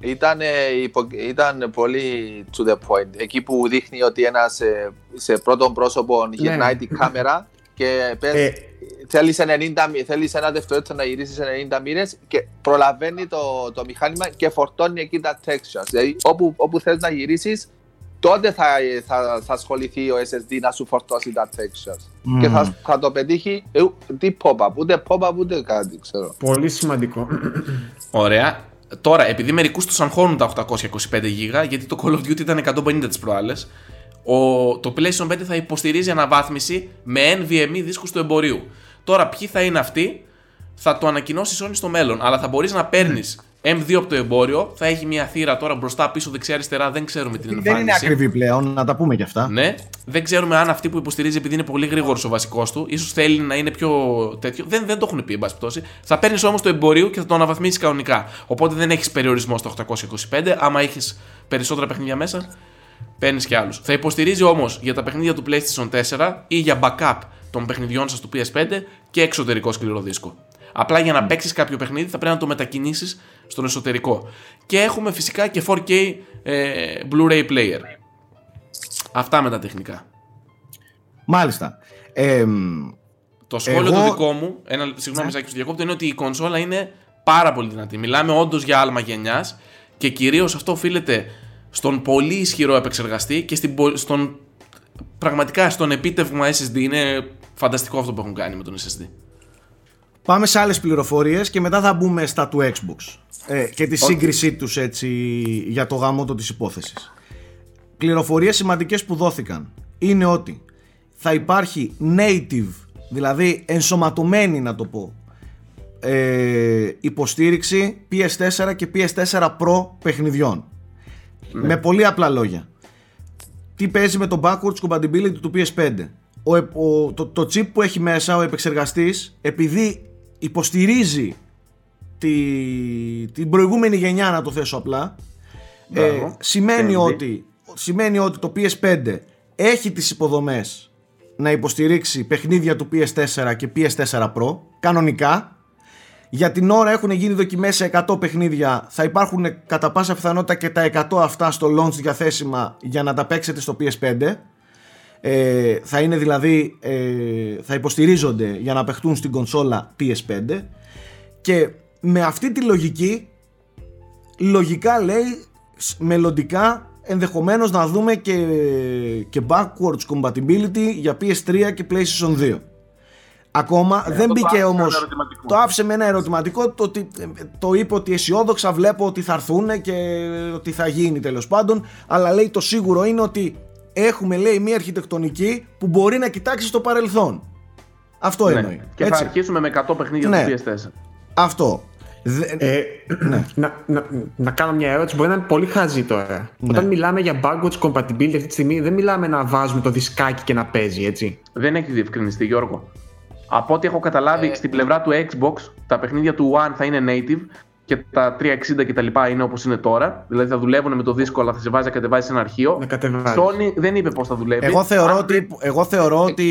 Ήταν, ε, υπο- ήταν πολύ to the point. Εκεί που δείχνει ότι ένας σε, σε πρώτον πρόσωπο γυρνάει την κάμερα και πες, Ε. θέλεις, 90, μοι- θέλεις ένα δευτερόλεπτο να γυρίσεις 90 μοίρες και προλαβαίνει το, το μηχάνημα και φορτώνει εκεί τα textures. Δηλαδή όπου, όπου θες να γυρίσεις τότε θα, θα, θα ασχοληθεί ο SSD να σου φορτώσει τα textures. Μμμ. Και θα, θα το πετύχει ε, τι pop-up, ούτε pop-up ούτε κάτι ξέρω. Πολύ σημαντικό. Ωραία. Τώρα, επειδή μερικούς τους αγχώνουν τα 825 GB, γιατί το Call of Duty ήταν 150 τις προάλλες, το PlayStation 5 θα υποστηρίζει αναβάθμιση με NVMe δίσκους του εμπορίου. Τώρα, ποιοι θα είναι αυτοί, θα το ανακοινώσεις η Sony στο μέλλον. Αλλά θα μπορείς να παίρνεις M2 από το εμπόριο, θα έχει μια θύρα τώρα μπροστά, πίσω, δεξιά, αριστερά, δεν ξέρουμε την εμφάνιση. Δεν είναι ακριβή πλέον, να τα πούμε κι αυτά. Ναι. Δεν ξέρουμε αν αυτή που υποστηρίζει, επειδή είναι πολύ γρήγορος ο βασικός του, ίσως θέλει να είναι πιο τέτοιο. Δεν, δεν το έχουν πει, εν πάση πτώση. Θα παίρνεις όμως το εμπορίο και θα το αναβαθμίσεις κανονικά. Οπότε δεν έχεις περιορισμό στο 825. Άμα έχεις περισσότερα παιχνίδια μέσα, παίρνεις και άλλους. Θα υποστηρίζει όμως για τα παιχνίδια του PlayStation 4 ή για backup των παιχνιδιών σας του PS5 και εξωτερικό σκληρό δίσκο. Απλά για να παίξεις κάποιο παιχνίδι θα πρέπει να το μετακινήσεις στον εσωτερικό. Και έχουμε φυσικά και 4K ε, Blu-ray player. Αυτά με τα τεχνικά. Μάλιστα. Ε, Το σχόλιο Εγώ- το δικό μου, ένα, συγγνώμη, Ναι. Σάκη, σου διακόπτω, είναι ότι η κονσόλα είναι πάρα πολύ δυνατή. Μιλάμε όντως για άλμα γενιάς και κυρίως αυτό οφείλεται στον πολύ ισχυρό επεξεργαστή και στην, πο- στον, πραγματικά στον επίτευγμα SSD. Είναι φανταστικό αυτό που έχουν κάνει με τον SSD. Πάμε σε άλλες πληροφορίες και μετά θα μπούμε στα του Xbox ε, και τη σύγκρισή τους έτσι για το γάμο της υπόθεσης. Πληροφορίες σημαντικές που δόθηκαν είναι ότι θα υπάρχει native, δηλαδή ενσωματωμένη να το πω, ε, υποστήριξη PS4 και PS4 Pro παιχνιδιών. Με πολύ απλά λόγια. Τι παίζει με το backwards compatibility του PS5. Ο, επ- ο- το, το chip που έχει μέσα ο επεξεργαστής επειδή υποστηρίζει τη, την προηγούμενη γενιά να το θέσω απλά ε, Μπράβο. σημαίνει, Handy. ότι, σημαίνει ότι το PS5 έχει τις υποδομές να υποστηρίξει παιχνίδια του PS4 και PS4 Pro κανονικά για την ώρα έχουν γίνει δοκιμές σε 100 παιχνίδια. Θα υπάρχουν κατά πάσα πιθανότητα και τα 100 αυτά στο launch διαθέσιμα για να τα παίξετε στο PS5. Ε, θα είναι δηλαδή, ε, θα υποστηρίζονται για να παιχτούν στην κονσόλα PS5 και με αυτή τη λογική λογικά λέει σ- μελλοντικά ενδεχομένως να δούμε και, και backwards compatibility για PS3 και PlayStation 2. Ακόμα δεν το μπήκε άφησε με όμω. ένα ερωτηματικό. Το άφησε με ένα ερωτηματικό. Το, ότι, το είπε ότι αισιόδοξα βλέπω ότι θα έρθουν και ότι θα γίνει τέλος πάντων. Αλλά λέει το σίγουρο είναι ότι έχουμε λέει μια αρχιτεκτονική που μπορεί να κοιτάξει στο παρελθόν. Αυτό Ναι. εννοεί. Και θα Έτσι. αρχίσουμε με 100 παιχνίδια Ναι. του PS4. Αυτό. Δε- Ε, Ναι. να, να, να κάνω μια ερώτηση, μπορεί να είναι πολύ χαζή τώρα. Ναι. Όταν μιλάμε για backwards compatibility αυτή τη στιγμή, δεν μιλάμε να βάζουμε το δισκάκι και να παίζει, έτσι. Δεν έχει διευκρινιστεί, Γιώργο. Από ό,τι έχω καταλάβει, Ε. στην πλευρά του Xbox, τα παιχνίδια του One θα είναι native και τα 360 και τα λοιπά είναι όπως είναι τώρα. Δηλαδή θα δουλεύουν με το δίσκο, αλλά θα σε βάζει να κατεβάζει ένα αρχείο. Να κατεβάζει. Sony δεν είπε πώς θα δουλεύει. Εγώ θεωρώ, Αν ότι, εγώ θεωρώ ότι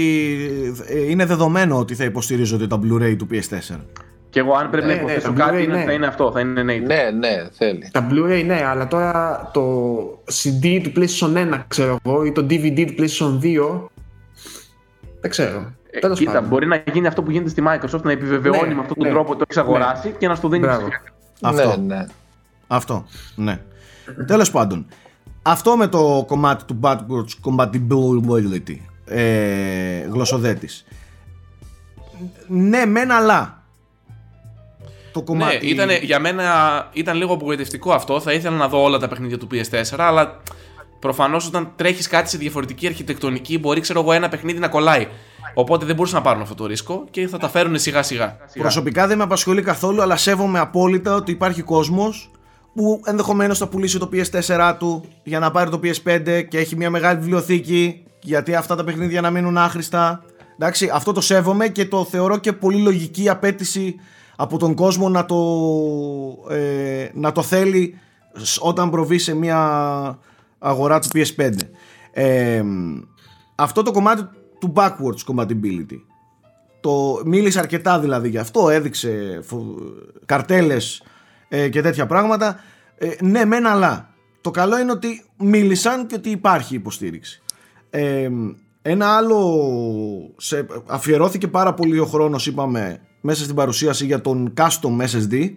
ε, είναι δεδομένο ότι θα υποστηρίζονται τα Blu-ray του PS4. Και εγώ, αν πρέπει Ναι, να ναι, υποθέσω τα κάτι, Blu-ray, είναι, ναι. θα είναι αυτό, θα είναι native. Ναι, ναι, θέλει. Τα Blu-ray ναι, αλλά τώρα το CD του PlayStation 1, ξέρω εγώ, ή το DVD του PlayStation 2. Δεν ξέρω. Ε, Τέλος κοίτα, πάντων. μπορεί να γίνει αυτό που γίνεται στη Microsoft, να επιβεβαιώνει Ναι, με αυτόν τον ναι, τρόπο ότι το έχεις αγοράσει και να στο δίνει Μπράβο. ψηφιακά. Αυτό. Ναι, ναι. Αυτό. Ναι. Τέλος πάντων. Αυτό με το κομμάτι του backwards compatibility ε, γλωσσοδέτης. Ναι, μεν αλλά. Το κομμάτι. Ναι, ήταν, για μένα ήταν λίγο απογοητευτικό αυτό. Θα ήθελα να δω όλα τα παιχνίδια του PS4, αλλά προφανώς όταν τρέχεις κάτι σε διαφορετική αρχιτεκτονική, μπορεί ξέρω εγώ ένα παιχνίδι να κολλάει. Οπότε δεν μπορούσαν να πάρουν αυτό το ρίσκο και θα τα φέρουν σιγά σιγά. Προσωπικά δεν με απασχολεί καθόλου, αλλά σέβομαι απόλυτα ότι υπάρχει κόσμος που ενδεχομένως θα πουλήσει το PS4 του για να πάρει το PS5 και έχει μια μεγάλη βιβλιοθήκη γιατί αυτά τα παιχνίδια να μείνουν άχρηστα. Εντάξει, αυτό το σέβομαι και το θεωρώ και πολύ λογική απέτηση από τον κόσμο να το, ε, να το θέλει σ- όταν προβεί σε μια αγορά του PS5. Ε, αυτό το κομμάτι του backwards compatibility το μίλησε αρκετά δηλαδή γι' αυτό, έδειξε φο- καρτέλες ε, και τέτοια πράγματα. Ε, ναι, μεν αλλά. Το καλό είναι ότι μίλησαν και ότι υπάρχει υποστήριξη. Ε, ένα άλλο, σε, αφιερώθηκε πάρα πολύ ο χρόνος είπαμε μέσα στην παρουσίαση για τον custom SSD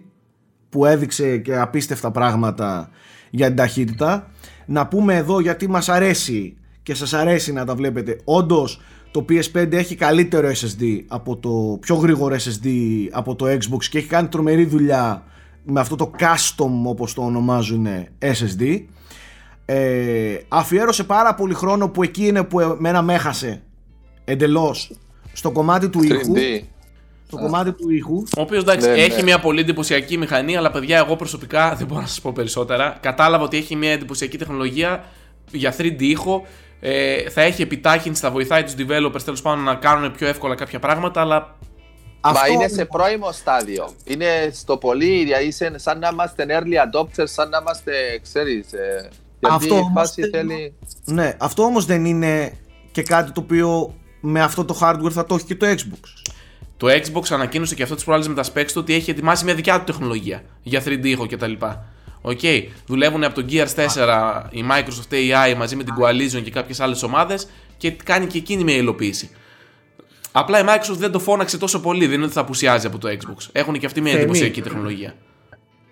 που έδειξε και απίστευτα πράγματα για την ταχύτητα. Να πούμε εδώ γιατί μας αρέσει και σας αρέσει να τα βλέπετε. Όντως το PS5 έχει καλύτερο SSD από το πιο γρήγορο SSD από το Xbox και έχει κάνει τρομερή δουλειά με αυτό το custom όπως το ονομάζουν SSD. Ε, αφιέρωσε πάρα πολύ χρόνο που εκεί είναι που εμένα με έχασε εντελώς στο κομμάτι του ήχου. 3D. Στο κομμάτι του ήχου. Ο οποίος εντάξει Ναι, ναι. έχει μια πολύ εντυπωσιακή μηχανή, αλλά παιδιά, εγώ προσωπικά δεν μπορώ να σας πω περισσότερα. Κατάλαβα ότι έχει μια εντυπωσιακή τεχνολογία για 3D ήχο. Ε, θα έχει επιτάχυνση, θα βοηθάει τους developers τέλος πάντων να κάνουν πιο εύκολα κάποια πράγματα, αλλά Μα είναι σε πρώιμο στάδιο. Είναι στο πολύ, δηλαδή είσαι σαν να είμαστε early adopters, σαν να είμαστε, ξέρεις, ε, γιατί Αυτό η όμως φάση δεν- θέλει... Ναι, αυτό όμως δεν είναι και κάτι το οποίο με αυτό το hardware θα το έχει και το Xbox. το Xbox ανακοίνωσε και αυτό τις προάλλες με τα specs του ότι έχει ετοιμάσει μια δικιά του τεχνολογία για 3D ήχο κτλ. Οκ, δουλεύουν από το Gears 4 η Microsoft AI μαζί με την Coalition και κάποιες άλλες ομάδες και κάνει και εκείνη μια υλοποίηση. Απλά η Microsoft δεν το φώναξε τόσο πολύ, δεν είναι ότι θα απουσιάζει από το Xbox. Έχουν και αυτή μια Θέμη. εντυπωσιακή τεχνολογία.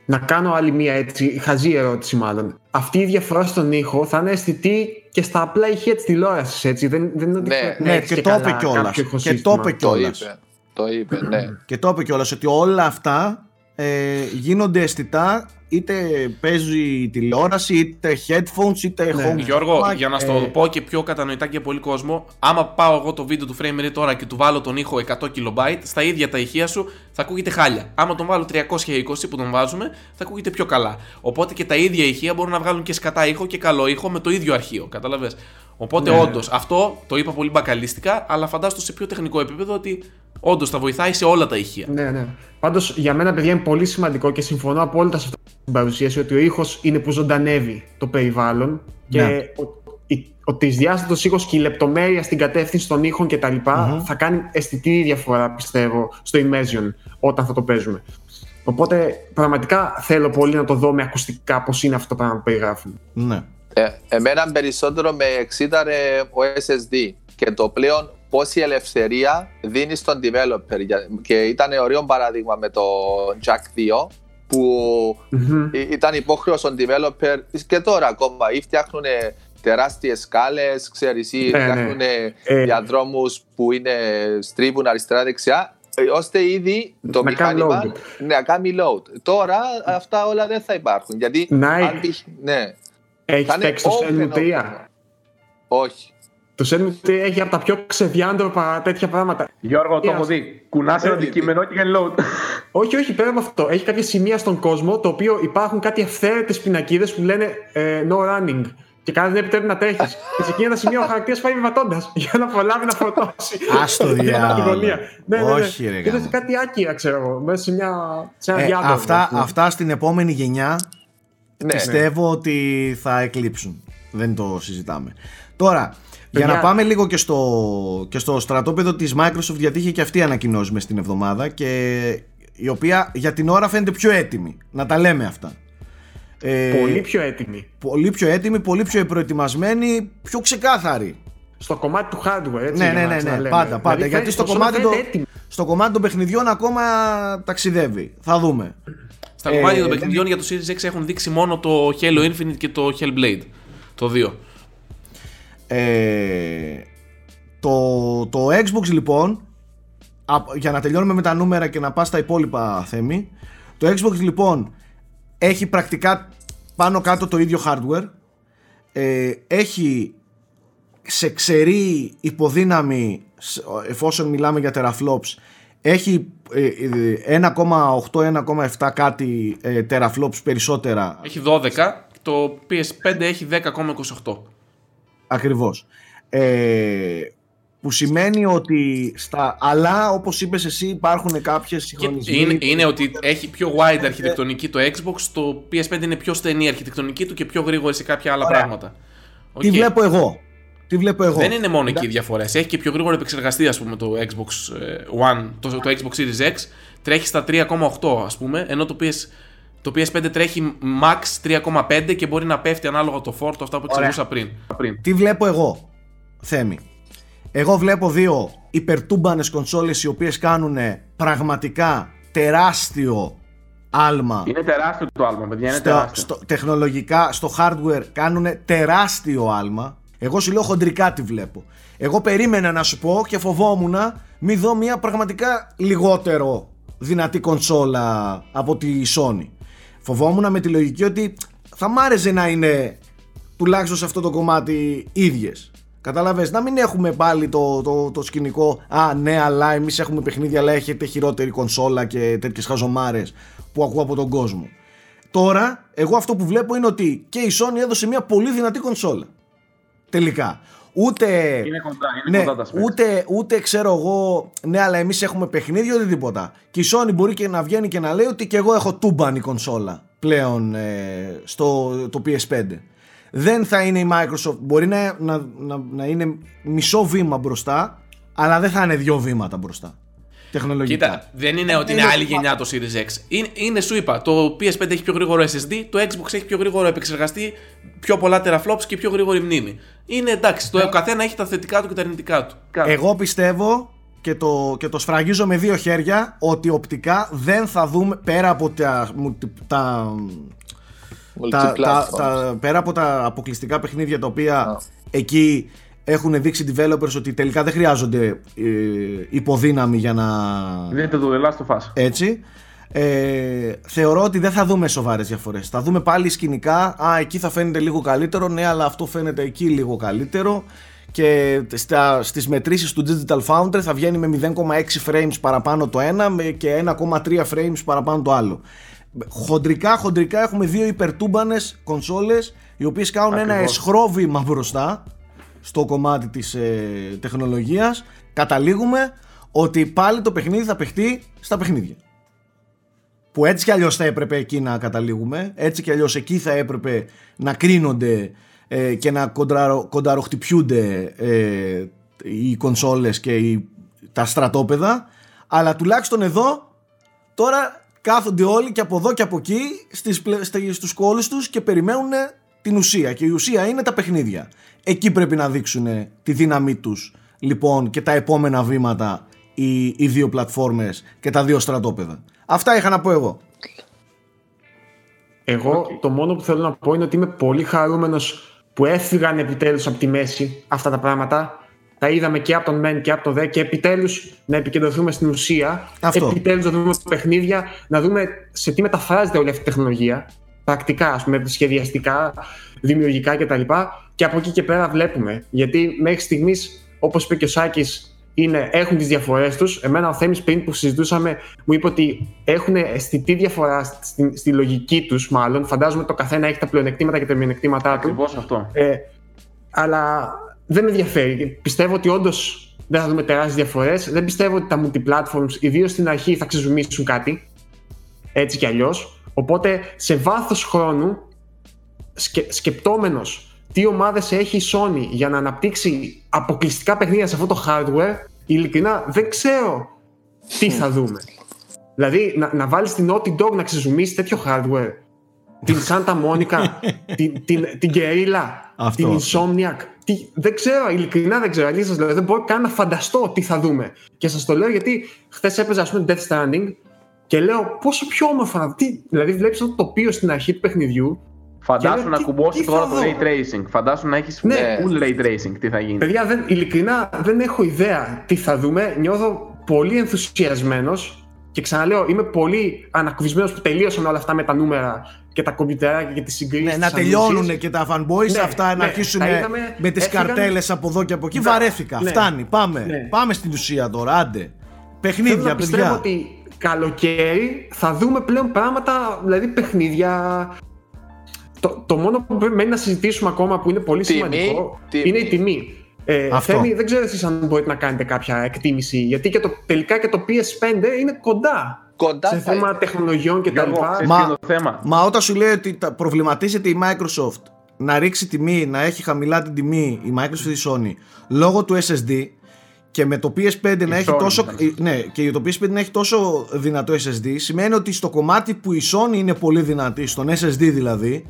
Να κάνω άλλη μία έτσι, χαζή ερώτηση μάλλον. Αυτή η διαφορά στον ήχο θα είναι αισθητή και στα απλά ηχεία της τηλεόρασης, έτσι. Δεν, δεν είναι ότι Ναι. πρέπει να Ναι, έχεις και το καλά είπε κιόλας. κάποιο Και το ηχοσύστημα. είπε Το κιόλας. είπε, το είπε, ναι. Και το είπε κιόλας ότι όλα αυτά ε, γίνονται αισθητά είτε παίζει η τηλεόραση είτε headphones είτε Ναι. home Γιώργο, cinema. για να στο Ε, πω και πιο κατανοητά και πολύ κόσμο, άμα πάω εγώ το βίντεο του frame rate τώρα και του βάλω τον ήχο 100 KB, στα ίδια τα ηχεία σου θα ακούγεται χάλια. Άμα τον βάλω 320 που τον βάζουμε, θα ακούγεται πιο καλά. Οπότε και τα ίδια ηχεία μπορούν να βγάλουν και σκατά ήχο και καλό ήχο με το ίδιο αρχείο. Κατάλαβε. Οπότε Ναι. όντως αυτό το είπα πολύ μπακαλίστικα, αλλά φαντάστο σε πιο τεχνικό επίπεδο ότι όντως θα βοηθάει σε όλα τα ηχεία. Ναι, ναι. Πάντως για μένα, παιδιά, είναι πολύ σημαντικό και συμφωνώ απόλυτα σε αυτή την παρουσίαση ότι ο ήχος είναι που ζωντανεύει το περιβάλλον Ναι. και ο, η- ο τρισδιάστατο ήχος και η λεπτομέρεια στην κατεύθυνση των ήχων κτλ. θα κάνει αισθητή διαφορά, πιστεύω, στο immersion όταν θα το παίζουμε. Οπότε πραγματικά θέλω πολύ να το δω με ακουστικά πώς είναι αυτό το πράγμα που περιγράφουν. Ναι. Ε, εμένα περισσότερο με εξήταρε ο SSD και το πλέον πόση ελευθερία δίνει στον developer. Για- Και ήταν ωραίο παράδειγμα με το Jack 2 που Μμμ. Ή- ήταν υπόχρεος στον developer και τώρα ακόμα ή φτιάχνουν τεράστιες σκάλες, ξέρεις, ή Ναι, ναι. φτιάχνουν Ε. διαδρόμους που είναι, στρίβουν αριστερά-δεξιά, ε, ώστε ήδη το Να κάνει μηχάνημα load. ναι, να κάνει load. Τώρα αυτά όλα δεν θα υπάρχουν. Γιατί Nike. αν π.χ. ναι, Έχεις Θα είναι παίξει το open, Shenmue 3. open. όχι. Το Shenmue 3 έχει από τα πιο ξεδιάντροπα τέτοια πράγματα. Γιώργο, το Yes. έχω δει. Κουνάς ένα Ε, αντικείμενο και κάνει load. Όχι, όχι, πέρα από αυτό. Έχει κάποια σημεία στον κόσμο το οποίο υπάρχουν κάτι ευθέρετε πινακίδες που λένε ε, no running. Και κάτι δεν επιτρέπει να τρέχεις. και σε εκείνα τα σημεία ο χαρακτήρας πάει βιβατώντα για να προλάβει να φορτώσει. Ας το Για διάλογο. αμφιβολία. Ναι, ναι, ναι. Όχι, ρε, Και είναι γάμο. σε κάτι άκυρα, ξέρω εγώ. Μέσα σε, μια, σε ένα Ε, διάδρομο. αυτά, ας πούμε. αυτά στην επόμενη γενιά Ναι, πιστεύω ότι θα εκλείψουν. Δεν το συζητάμε. Τώρα, για Παιδιά- να πάμε λίγο και στο, και στο στρατόπεδο της Microsoft γιατί είχε και αυτή ανακοινώσει μες στην εβδομάδα και η οποία για την ώρα φαίνεται πιο έτοιμη. Να τα λέμε αυτά. Ε, Πολύ πιο έτοιμη. πολύ πιο έτοιμη, πολύ πιο προετοιμασμένη, πιο ξεκάθαρη. Στο κομμάτι του hardware, έτσι. Ναι, για ναι, να ναι, ναι, ξαναλέμε. πάντα, πάντα. Δηλαδή, γιατί στο φαίνεται- κομμάτι, φαίνεται το, έτοιμη. στο κομμάτι των παιχνιδιών ακόμα ταξιδεύει. Θα δούμε. Στα Ε, κομμάτια των δεν- παιχνιδιών για το Series X έχουν δείξει μόνο το Halo Infinite και το Hellblade. Το 2. Ε, το, το Xbox λοιπόν α- για να τελειώνουμε με τα νούμερα και να πας στα υπόλοιπα θέμη το Xbox λοιπόν έχει πρακτικά πάνω κάτω το ίδιο hardware ε, έχει σε ξερή υποδύναμη σ- εφόσον μιλάμε για teraflops έχει ε, ε, 1,8-1,7 κάτι ε, teraflops περισσότερα Έχει 12. Το PS5 έχει 10,28. Ακριβώς. Ε, που σημαίνει ότι στα... Αλλά όπως είπες εσύ υπάρχουν κάποιες Και συγχρονισμοί. είναι, είναι ότι έχει πιο wide αρχιτεκτονική το Xbox, το PS5 είναι πιο στενή αρχιτεκτονική του και πιο γρήγορη σε κάποια άλλα Ωραία. πράγματα. Τι Οκ. βλέπω εγώ; Τι βλέπω εγώ; Δεν είναι μόνο εκεί οι διαφορές. Έχει και πιο γρήγορο επεξεργαστή, ας πούμε, το Xbox ε, One, το, το Xbox Series X. Τρέχει στα 3,8, ας πούμε, ενώ το, PS, το PS5 τρέχει max 3,5 και μπορεί να πέφτει ανάλογα το φόρτο, αυτά που εξηγούσα πριν. πριν. Τι βλέπω εγώ, Θέμη; Εγώ βλέπω δύο υπερτούμπανες κονσόλες οι οποίες κάνουν πραγματικά τεράστιο άλμα Είναι τεράστιο το άλμα, παιδιά. Είναι στο, τεράστιο. στο, τεχνολογικά, στο hardware κάνουν τεράστιο άλμα. Εγώ σου λέω χοντρικά τι βλέπω. Εγώ περίμενα να σου πω και φοβόμουν μη δω μια πραγματικά λιγότερο δυνατή κονσόλα από τη Sony. Φοβόμουν με τη λογική ότι θα μ' άρεσε να είναι τουλάχιστον σε αυτό το κομμάτι ίδιες. Κατάλαβες, να μην έχουμε πάλι το, το, το σκηνικό Α ναι αλλά εμείς έχουμε παιχνίδια αλλά έχετε χειρότερη κονσόλα και τέτοιες χαζομάρες που ακούω από τον κόσμο Τώρα, εγώ αυτό που βλέπω είναι ότι και η Sony έδωσε μια πολύ δυνατή κονσόλα. Τελικά. Ούτε. Είναι κοντά, είναι ναι, κοντά τα specs. ούτε, ούτε ξέρω εγώ, ναι, αλλά εμείς έχουμε παιχνίδι, ούτε τίποτα. Και η Sony μπορεί και να βγαίνει και να λέει ότι και εγώ έχω τούμπανη κονσόλα πλέον ε, στο το PS5. Δεν θα είναι η Microsoft, μπορεί να, να, να, να είναι μισό βήμα μπροστά, αλλά δεν θα είναι δύο βήματα μπροστά. Τεχνολογικά. Κοίτα, δεν είναι ότι είναι άλλη γενιά το Series X. Είναι, είναι, σου είπα, το PS5 έχει πιο γρήγορο SSD, το Xbox έχει πιο γρήγορο επεξεργαστή, πιο πολλά teraflops και πιο γρήγορη μνήμη. Είναι εντάξει, το καθένα έχει τα θετικά του και τα αρνητικά του. Εγώ πιστεύω και το, και το σφραγίζω με δύο χέρια ότι οπτικά δεν θα δούμε πέρα από τα, τα, τα, τα, τα- πέρα από τα αποκλειστικά παιχνίδια τα οποία Α. εκεί έχουν δείξει developers ότι τελικά δεν χρειάζονται ε, υποδύναμη για να Δείτε το The Last of Us. έτσι. Ε, θεωρώ ότι δεν θα δούμε σοβαρές διαφορές. Θα δούμε πάλι σκηνικά α εκεί θα φαίνεται λίγο καλύτερο ναι αλλά αυτό φαίνεται εκεί λίγο καλύτερο και στα, στις μετρήσεις του Digital Foundry θα βγαίνει με 0,6 frames παραπάνω το ένα με- και 1,3 frames παραπάνω το άλλο. Χοντρικά χοντρικά έχουμε δύο υπερτούμπανες κονσόλες οι οποίες κάνουν ένα Ακριβώς. εσχρό βήμα μπροστά στο κομμάτι της ε, τεχνολογίας καταλήγουμε ότι πάλι το παιχνίδι θα παιχτεί στα παιχνίδια. Που έτσι κι αλλιώς θα έπρεπε εκεί να καταλήγουμε έτσι κι αλλιώς εκεί θα έπρεπε να κρίνονται ε, και να κοντραρο, κονταροχτυπιούνται ε, οι κονσόλες και οι, τα στρατόπεδα. Αλλά τουλάχιστον εδώ τώρα κάθονται όλοι και από εδώ και από εκεί στις, πλε- στα- στους κόλους τους και περιμένουν την ουσία και η ουσία είναι τα παιχνίδια εκεί πρέπει να δείξουν τη δύναμή τους λοιπόν και τα επόμενα βήματα οι, οι δύο πλατφόρμες και τα δύο στρατόπεδα αυτά είχα να πω εγώ Εγώ το μόνο που θέλω να πω είναι ότι είμαι πολύ χαρούμενος που έφυγαν επιτέλους από τη μέση αυτά τα πράγματα. Τα είδαμε και από τον Μεν και από τον Δε και επιτέλους να επικεντρωθούμε στην ουσία. Αυτό. Επιτέλους να δούμε παιχνίδια, να δούμε σε τι μεταφράζεται όλη αυτή η τεχνολογία. Πρακτικά, ας πούμε, σχεδιαστικά, δημιουργικά κτλ. Και από εκεί και πέρα βλέπουμε. Γιατί μέχρι στιγμής, όπως είπε και ο Σάκης, είναι, έχουν τις διαφορές τους. Εμένα ο Θέμης πριν που συζητούσαμε μου είπε ότι έχουν αισθητή διαφορά στη, στη λογική τους μάλλον. Φαντάζομαι το καθένα έχει τα πλεονεκτήματα και τα μειονεκτήματά του. Ακριβώς αυτό. Ε, αλλά δεν με ενδιαφέρει. Πιστεύω ότι όντως δεν θα δούμε τεράστιες διαφορές. Δεν πιστεύω ότι τα multiplatforms, ιδίως στην αρχή, θα ξεζουμίσουν κάτι. Έτσι κι αλλιώς. Οπότε σε βάθος χρόνου, σκε, σκεπτόμενος τι ομάδες έχει η Sony για να αναπτύξει αποκλειστικά παιχνίδια σε αυτό το hardware, ειλικρινά δεν ξέρω τι θα δούμε. Δηλαδή, να, να βάλεις την Naughty Dog να ξεζουμίσει τέτοιο hardware. Την Santa Monica, την, την, την Guerrilla, Αυτό, την αυτό. Insomniac. Τι, δεν ξέρω, ειλικρινά δεν ξέρω. Αλήθεια σας λέω, δεν μπορώ καν να φανταστώ τι θα δούμε. Και σας το λέω γιατί χθες έπαιζα, ας πούμε, Death Stranding και λέω πόσο πιο όμορφα να τι, Δηλαδή, βλέπεις αυτό το τοπίο στην αρχή του παιχνιδιού. Φαντάσου Και να τι- κουμπώσεις τι τώρα θα το δω; Ray Tracing. Φαντάσου να έχεις Ναι. full Ray Tracing. Τι θα γίνει. Παιδιά, δεν, ειλικρινά δεν έχω ιδέα τι θα δούμε. Νιώθω πολύ ενθουσιασμένος και ξαναλέω, είμαι πολύ ανακουφισμένος που τελείωσαν όλα αυτά με τα νούμερα και τα κομπιουτεράκια και τις συγκρίσεις. Ναι, να τελειώνουν και τα fanboys Ναι, αυτά, να ναι, αρχίσουν τα είδαμε, με τις έφυγαν- καρτέλες από εδώ και από εκεί. Ναι, Βαρέθηκα. ναι. Φτάνει. Πάμε. Ναι. Πάμε στην ουσία τώρα. Άντε. Θέλω Παιχνίδια, να πιστεύω παιδιά. ότι καλοκαίρι θα δούμε πλέον πράγματα, δηλαδή παιχνίδια. Το, το μόνο που πρέπει μένει να συζητήσουμε ακόμα που είναι πολύ Τιμή, σημαντικό τιμή. είναι η τιμή. Ε, Αυτό. Θέμη, δεν ξέρω εσείς αν μπορείτε να κάνετε κάποια εκτίμηση, γιατί και το, τελικά και το PS5 είναι κοντά Κοντά σε θα θέμα είναι. τεχνολογιών κτλ. Γιώργο, ξέρεις Μα- τι είναι το θέμα; Μα όταν σου λέει ότι τα- προβληματίζεται η Microsoft να ρίξει τιμή, να έχει χαμηλά την τιμή η Microsoft ή η Sony λόγω του SSD και με το PS5 να Η έχει Sony, τόσο, εντάξει. ναι, και το PS5 να έχει τόσο δυνατό SSD σημαίνει ότι στο κομμάτι που η Sony είναι πολύ δυνατή, στον SSD δηλαδή,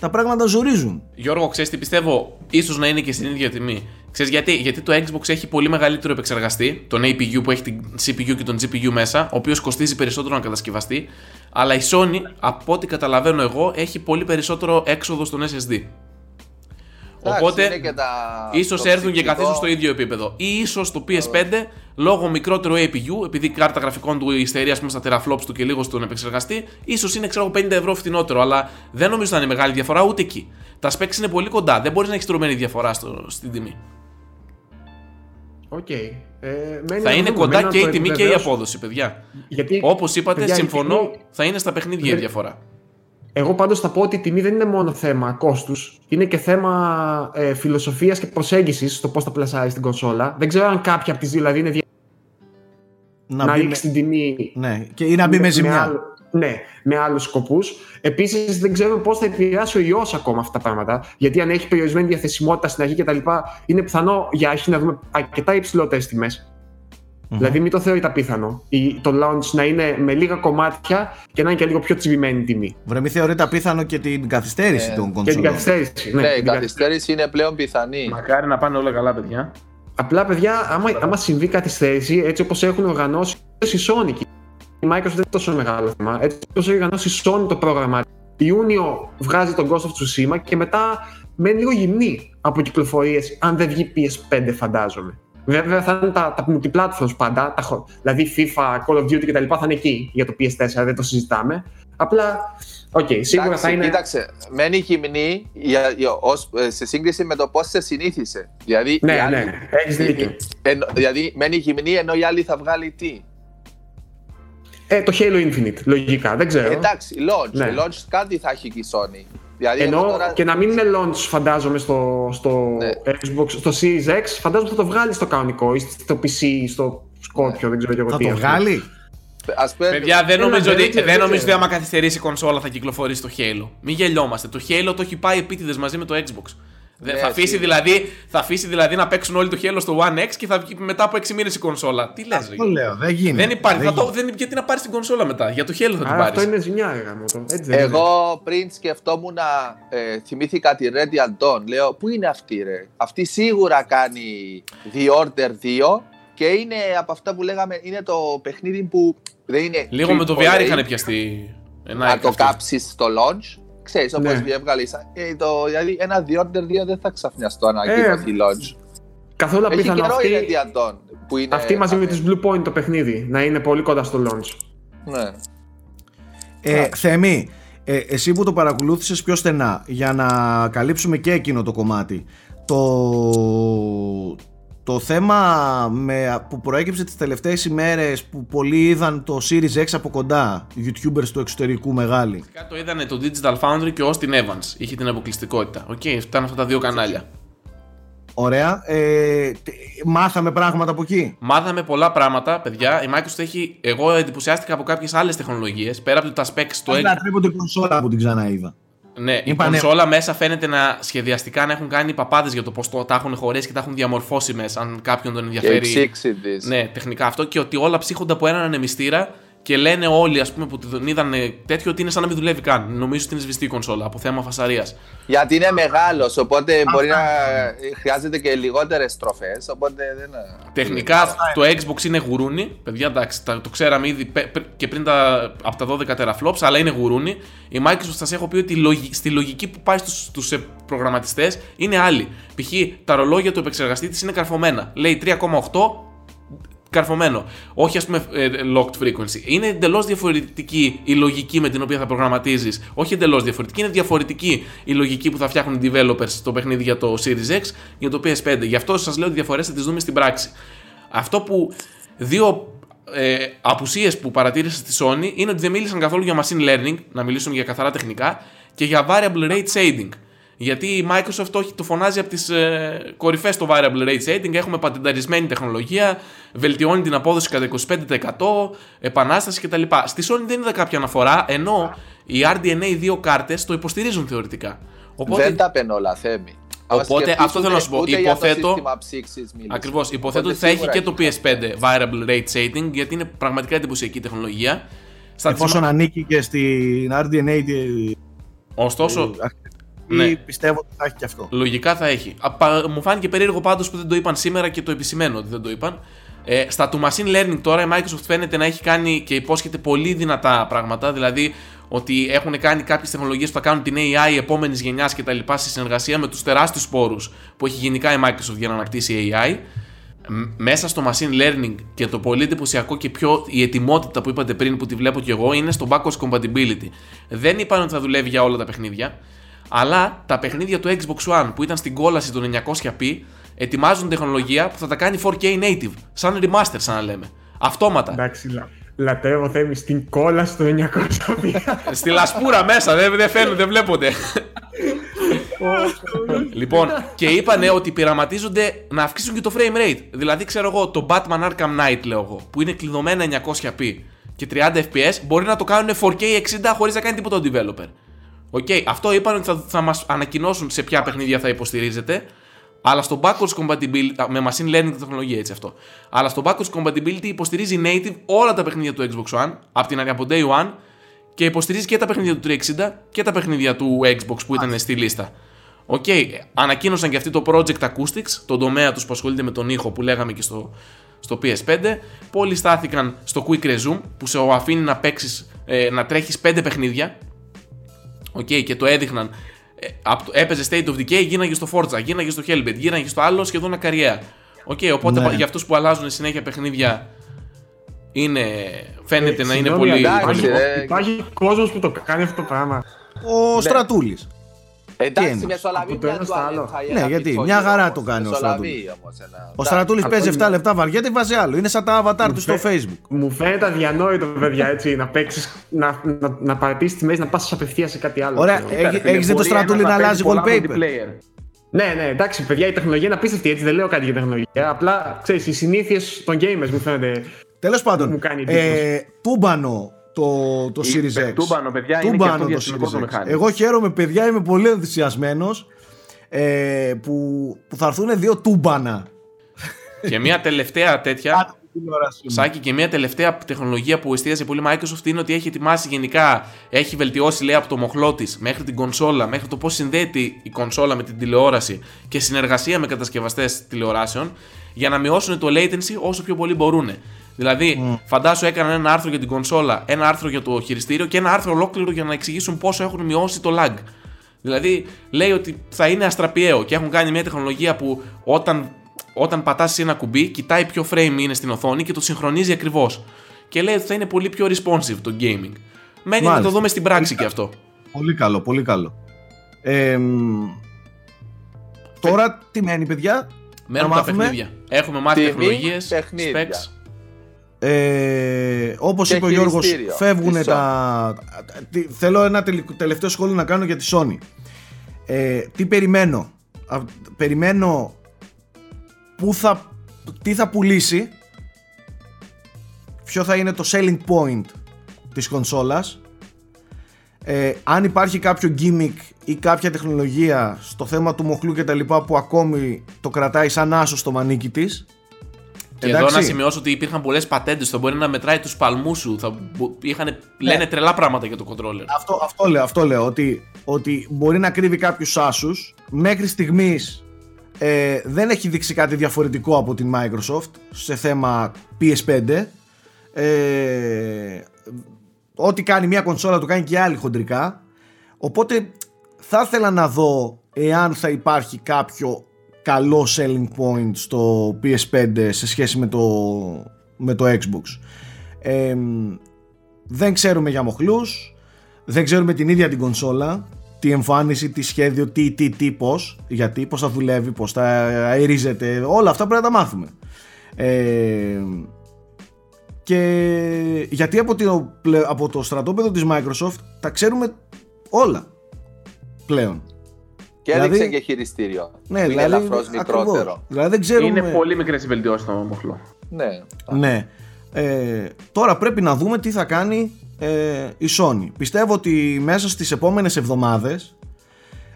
τα πράγματα ζορίζουν. Γιώργο, ξέρεις τι πιστεύω, ίσως να είναι και στην ίδια τιμή. Ξέρεις γιατί, γιατί το Xbox έχει πολύ μεγαλύτερο επεξεργαστή, τον APU που έχει την CPU και τον GPU μέσα, ο οποίος κοστίζει περισσότερο να κατασκευαστεί. Αλλά η Sony, από ό,τι καταλαβαίνω εγώ, έχει πολύ περισσότερο έξοδο στον SSD. Εντάξει, Οπότε, είναι και τα- ίσως το έρθουν και ψυχικό. καθίσουν στο ίδιο επίπεδο. Ή ίσως το PS5, λόγω μικρότερου APU, επειδή η κάρτα γραφικών του υστερεί ας πούμε, στα teraflops του και λίγο στον επεξεργαστή, ίσως είναι ξέρω, 50 ευρώ φθηνότερο. Αλλά δεν νομίζω να είναι μεγάλη διαφορά ούτε εκεί. Τα specs είναι πολύ κοντά. Δεν μπορείς να έχεις τρομένη διαφορά στο, στην τιμή. Οκ. Ε, μένει θα να είναι δούμε, κοντά μένει και να η το τιμή και η επιβεβαιώσω. απόδοση, παιδιά. Γιατί, Όπως είπατε, παιδιά, η συμφωνώ, τιμή- θα είναι στα παιχνίδια η Δεν- διαφορά. Εγώ πάντως θα πω ότι η τιμή δεν είναι μόνο θέμα κόστους, είναι και θέμα ε, φιλοσοφίας και προσέγγισης στο πώς θα πλασάρεις την κονσόλα. Δεν ξέρω αν κάποια από τις δύο δηλαδή είναι δια... Να, να, μπει ρίξει με, την τιμή ναι, και, ή να μπει με, ζημιά. άλλο- ναι, με άλλους σκοπούς. Επίσης δεν ξέρουμε πώς θα επηρεάσει ο ιός ακόμα αυτά τα πράγματα. Γιατί αν έχει περιορισμένη διαθεσιμότητα στην αρχή κτλ. είναι πιθανό για αρχή να δούμε αρκετά υψηλότερες τιμές. Δηλαδή μην το θεωρείτε απίθανο. Η, το launch να είναι με λίγα κομμάτια και να είναι και λίγο πιο τσιμπημένη η τιμή. Βρε μη θεωρείται απίθανο και την καθυστέρηση Ε, των Και την κονσόλων. καθυστέρηση. Ναι, η την καθυστέρηση. καθυστέρηση είναι πλέον πιθανή. Μακάρι να πάνε όλα καλά, παιδιά. Απλά, παιδιά, άμα, άμα συμβεί καθυστέρηση, έτσι όπως έχουν οργανώσει η Sony και η Microsoft δεν είναι τόσο μεγάλο θέμα. Έτσι όπως έχει οργανώσει η Sony το πρόγραμμα. Ιούνιο βγάζει τον Ghost of Tsushima και μετά μένει λίγο γυμνή από κυκλοφορίες, αν δεν βγει PS5, φαντάζομαι. Βέβαια θα είναι τα, τα multiplatforms πάντα, τα, χω- δηλαδή FIFA, Call of Duty κτλ. θα είναι εκεί για το PS4, δεν το συζητάμε. Απλά, οκ, σίγουρα Εντάξει, θα είναι. Κοίταξε, μένει γυμνή για, για, ως, ε, σε σύγκριση με το πώς σε συνήθισε. Δηλαδή, Ναι, οι άλλοι- ναι, έχεις δίκιο. Εν, δηλαδή, μένει γυμνή ενώ η άλλη θα βγάλει τι; Ε, το Halo Infinite, λογικά, δεν ξέρω. Εντάξει, launch. Ναι. launch κάτι θα έχει και η Sony. Δηλαδή, Ενώ εγώ τώρα- και να μην είναι launch, φαντάζομαι, στο, στο Ναι. Xbox, στο Series X, φαντάζομαι θα το βγάλει στο κανονικό ή στο PC, στο Scorpio, δεν ξέρω και εγώ Θα τι. το αυτό. βγάλει; Ας πούμε, Παιδιά, δεν Έλα, νομίζω, δεν ότι, ξέρω, δεν δεν νομίζω ότι ξέρω. άμα καθυστερήσει η κονσόλα θα κυκλοφορήσει το Halo. Μην γελιόμαστε. Το Halo το έχει πάει επίτηδες μαζί με το Xbox. Δεν- Ναι, θα, αφήσει σίγουρα. δηλαδή, θα αφήσει δηλαδή να παίξουν όλοι το Halo στο One X και θα βγει μετά από 6 μήνες η κονσόλα. Τι λες, Αυτό λέω, δεν γίνεται. Δεν υπάρχει. Δεν Θα το, γίνεται. δεν, γιατί να πάρεις την κονσόλα μετά; Για το Halo θα την Άρα αυτό πάρει. είναι ζημιά, ρε γάμο το. Έτσι δεν είναι. Εγώ πριν σκεφτόμουν να ε, θυμήθηκα τη Ready Dawn. Λέω, πού είναι αυτή ρε; Αυτή σίγουρα κάνει The Order 2 και είναι από αυτά που λέγαμε, είναι το παιχνίδι που δεν είναι Λίγο με το triple VR A, είχαν πιαστεί. Ένα Να το αυτός. κάψεις στο launch. Ξέρεις, όπως Ναι. διέβγαλες, ε, το, δηλαδή ένα The Order 2 δεν θα ξαφνιαστώ να Ε, ανακοινωθεί launch. Καθόλου Έχει απίθανο καιρό είναι αυτή, διαντών που είναι... αυτή μαζί με θα- τις Blue Point το παιχνίδι να είναι πολύ κοντά στο launch. Ναι. Ε, Θέμη, ε, εσύ που το παρακολούθησες πιο στενά για να καλύψουμε και εκείνο το κομμάτι το, το θέμα με, που προέκυψε τις τελευταίες ημέρες που πολλοί είδαν το Series X από κοντά youtubers του εξωτερικού μεγάλοι Φυσικά το είδανε το Digital Foundry και ο Austin Evans. Είχε την αποκλειστικότητα. Οκ, ήταν αυτά τα δύο κανάλια. ωραία ε, τε- μάθαμε πράγματα από εκεί; Μάθαμε πολλά πράγματα, παιδιά. Η Microsoft έχει. Εγώ εντυπωσιάστηκα από κάποιες άλλες τεχνολογίες. Πέρα από τα specs στο Πάντα X. τρέπονται κονσόλα που την ξαναείδα Ναι, η Είπανε- κονσόλα μέσα φαίνεται να σχεδιαστικά να έχουν κάνει παπάδες για το πώς το τα έχουν χωρέσει και τα έχουν διαμορφώσει μέσα. Αν κάποιον τον Και ενδιαφέρει. εξήξει της. Ναι, τεχνικά αυτό και ότι όλα ψύχονται από έναν ανεμιστήρα και λένε όλοι ας πούμε, που τον είδαν τέτοιο ότι είναι σαν να μην δουλεύει καν. Νομίζω ότι είναι σβηστή η κονσόλα από θέμα φασαρίας. Γιατί είναι μεγάλος, οπότε μπορεί να χρειάζεται και λιγότερες στροφές, οπότε δεν... Τεχνικά το Xbox είναι γουρούνι. Παιδιά, εντάξει, τα- το ξέραμε ήδη πε- πρι- και πριν τα, από τα 12 teraflops, αλλά είναι γουρούνι. Η Microsoft σας έχω πει ότι λογι- στη λογική που πάει στους, στους ε, προγραμματιστές είναι άλλη. Π.χ. τα ρολόγια του επεξεργαστή της είναι καρφωμένα. Λέει 3,8 καρφωμένο. Όχι, ας πούμε, ε, locked frequency. Είναι εντελώς διαφορετική η λογική με την οποία θα προγραμματίζεις. Όχι εντελώς διαφορετική, είναι διαφορετική η λογική που θα φτιάχνουν οι developers στο παιχνίδι για το Series X για το PS5. Γι' αυτό σας λέω ότι διαφορές θα τις δούμε στην πράξη. Αυτό που. Δύο ε, απουσίες που παρατήρησα στη Sony είναι ότι δεν μίλησαν καθόλου για machine learning, να μιλήσουν για καθαρά τεχνικά, και για variable rate shading. Γιατί η Microsoft όχι, το φωνάζει από τις ε, κορυφές στο variable rate shading, έχουμε πατενταρισμένη τεχνολογία, βελτιώνει την απόδοση κατά 25%, επανάσταση κτλ. Στη Sony δεν είδα κάποια αναφορά, ενώ οι RDNA 2 κάρτες το υποστηρίζουν θεωρητικά. Οπότε, Δεν τα πεν όλα, Θέμη. Άμα Οπότε, σκεφτείς αυτό θέλω να σου πω. ούτε για το Υποθέτω- σύστημα ψήξης μίλησε. Ακριβώς. Υποθέτω Οπότε ότι θα έχει σίγουρα και το έχει PS5 variable rate shading, γιατί είναι πραγματικά εντυπωσιακή τεχνολογία. Στα εφόσον ανήκει και στην RDNA τη- Ωστόσο, ή ναι. πιστεύω ότι θα έχει και αυτό Λογικά θα έχει. Α, πα- Μου φάνηκε περίεργο πάντως που δεν το είπαν σήμερα και το επισημαίνω ότι δεν το είπαν. Ε, στα του machine learning τώρα η Microsoft φαίνεται να έχει κάνει και υπόσχεται πολύ δυνατά πράγματα. Δηλαδή ότι έχουν κάνει κάποιες τεχνολογίες που θα κάνουν την AI επόμενης γενιάς κτλ. σε συνεργασία με τους τεράστιους πόρου που έχει γενικά η Microsoft για να αναπτύσσει AI. Μ- Μέσα στο machine learning και το πολύ εντυπωσιακό και πιο η ετοιμότητα που είπατε πριν που τη βλέπω κι εγώ είναι στο backwards compatibility. Δεν είπαν ότι θα δουλεύει για όλα τα παιχνίδια, αλλά τα παιχνίδια του Xbox One που ήταν στην κόλαση των 900p ετοιμάζουν τεχνολογία που θα τα κάνει 4K native. Σαν remaster, σαν να λέμε. Αυτόματα. Εντάξει, λα, λατρεύω Θέμη στην κόλλα στο 900 Στη λασπούρα μέσα, δεν, δεν φαίνονται, δεν βλέπονται. λοιπόν, και είπανε ότι πειραματίζονται να αυξήσουν και το frame rate. Δηλαδή, ξέρω εγώ, το Batman Arkham Knight, λέω εγώ, που είναι κλειδωμένα 900p και 30 fps, μπορεί να το κάνουν 4K 60 χωρίς να κάνει τίποτα ο developer. OK, αυτό είπαν ότι θα, θα μας ανακοινώσουν σε ποια παιχνίδια θα υποστηρίζεται. Αλλά στο backwards compatibility, α, με machine learning τεχνολογία έτσι αυτό. Αλλά στο backwards compatibility υποστηρίζει native όλα τα παιχνίδια του Xbox One από την από day one και υποστηρίζει και τα παιχνίδια του 360 και τα παιχνίδια του Xbox που ήταν στη λίστα. Οκ, ανακοίνωσαν και αυτοί το Project Acoustics, τον τομέα τους που ασχολείται με τον ήχο που λέγαμε και στο, στο PS5. Πολλοί στάθηκαν στο Quick Resume που σε αφήνει να παίξεις, ε, να τρέχεις 5 παιχνίδια Οκ, και το έδειχναν. Ε, απ' το- έπαιζε State of Decay, γίναγε στο Forza, γίναγε στο Hellblade, γίναγε στο άλλο σχεδόν ακαριέα. Οκ, οπότε Ναι. για αυτούς που αλλάζουν συνέχεια παιχνίδια είναι, φαίνεται Ε, να είναι συγγνώμη, πολύ. εντάξει, πολύ- ρε. Υπάρχει κόσμος που το κάνει αυτό το πράγμα. ο Στρατούλης Τι Εντάξει, εννοείς; μεσολαβεί Από το μια ένας του στο άλλο. Αλέτα, Ναι, ένα γιατί, πιτσόνι μια χαρά όμως. το κάνεις ο Μεσολαβεί Στρατούλης. όμως ένα- Ο Στρατούλης αυτό παίζει είναι- 7 λεπτά βαριέται, βάζει άλλο; Είναι σαν τα avatar του στο φε- facebook. Μου φαίνεται αδιανόητο, παιδιά, έτσι, να παίξεις, να, να, να παρατήσει τη μέση, να πας απευθείας σε κάτι άλλο. Ωραία, ξέρω. Έχει- Κοίτα, φίλε, έχεις δει το μπορεί Στρατούλη ένας να αλλάζει παίζει πολλά wallpaper? multiplayer. Ναι, ναι, εντάξει, παιδιά, η τεχνολογία είναι απίστευτη, έτσι δεν λέω κάτι για τεχνολογία. Απλά ξέρεις, οι συνήθειες των gamers μου φαίνεται. Τέλος πάντων, Μου κάνει ε, εντύπωση. τούμπανο το, το Η- Series X. τούμπανο, παιδιά, είναι και Τούμπανο αυτό το διαστημικό Series το X. μηχάνημα. Εγώ χαίρομαι, παιδιά, είμαι πολύ ενθουσιασμένος ε, που, που θα έρθουν δύο τούμπανα. και μια τελευταία τέτοια. Κάτω από την τηλεόρασή μου. Σάκη και μια τελευταία τεχνολογία που εστίασε πολύ η Microsoft είναι ότι έχει ετοιμάσει γενικά, έχει βελτιώσει λέει από το μοχλό της μέχρι την κονσόλα, μέχρι το πώς συνδέεται η κονσόλα με την τηλεόραση και συνεργασία με κατασκευαστές τηλεοράσεων για να μειώσουν το latency όσο πιο πολύ μπορούν. Δηλαδή, φαντάσου έκαναν ένα άρθρο για την κονσόλα, ένα άρθρο για το χειριστήριο και ένα άρθρο ολόκληρο για να εξηγήσουν πόσο έχουν μειώσει το lag. Δηλαδή, λέει ότι θα είναι αστραπιαίο και έχουν κάνει μια τεχνολογία που όταν, όταν πατάσει ένα κουμπί, κοιτάει ποιο frame είναι στην οθόνη και το συγχρονίζει ακριβώς. Και λέει ότι θα είναι πολύ πιο responsive το gaming. Μένει να το Μάλιστα. δούμε στην πράξη και αυτό. Πολύ καλό, πολύ καλό. Ε, μ, τώρα τι μένει, παιδιά; Μένουν Να τα μάθουμε. παιχνίδια. Έχουμε μάθει Τιμή, τεχνολογίες, παιχνίδια. specs. Ε, όπως Και είπε ο Γιώργος, χειριστήριο φεύγουν της τα... τι- Θέλω ένα τελικ- τελευταίο σχόλιο να κάνω για τη Sony. Ε, τι περιμένω; Α, περιμένω πού θα, τι θα πουλήσει, ποιο θα είναι το selling point της κονσόλας, ε, αν υπάρχει κάποιο gimmick ή κάποια τεχνολογία στο θέμα του μοχλού και τα λοιπά που ακόμη το κρατάει σαν άσο στο μανίκι της. Και εδώ να σημειώσω ότι υπήρχαν πολλές πατέντες. Θα μπορεί να μετράει τους παλμούς σου. Θα... μπο- Είχαν... Λένε τρελά πράγματα για το controller. Αυτό, αυτό λέω, αυτό λέω ότι, ότι μπορεί να κρύβει κάποιους άσους μέχρι στιγμής ε, δεν έχει δείξει κάτι διαφορετικό από την Microsoft σε θέμα PS5 ε, ό,τι κάνει μια κονσόλα το κάνει και άλλη χοντρικά οπότε θα ήθελα να δω εάν θα υπάρχει κάποιο καλό selling point στο PS5 σε σχέση με το, με το Xbox. Ε, δεν ξέρουμε για μοχλούς δεν ξέρουμε την ίδια την κονσόλα τι εμφάνιση, τι σχέδιο, τι, τι, τι, πώς γιατί, πώς θα δουλεύει, πώς θα αερίζεται όλα αυτά πρέπει να τα μάθουμε. Ε, και γιατί από το, πλε- από το στρατόπεδο της Microsoft τα ξέρουμε όλα πλέον Και Δηλαδή- έδειξε και χειριστήριο. ναι, που είναι δηλαδή, ελαφρώς ακριβώς. μικρότερο. δηλαδή δεν ξέρουμε Είναι πολύ μικρές οι βελτιώσεις στο μοχλό. Ναι. Ναι. Ε, τώρα πρέπει να δούμε τι θα κάνει ε, η Sony. Πιστεύω ότι μέσα στις επόμενες εβδομάδες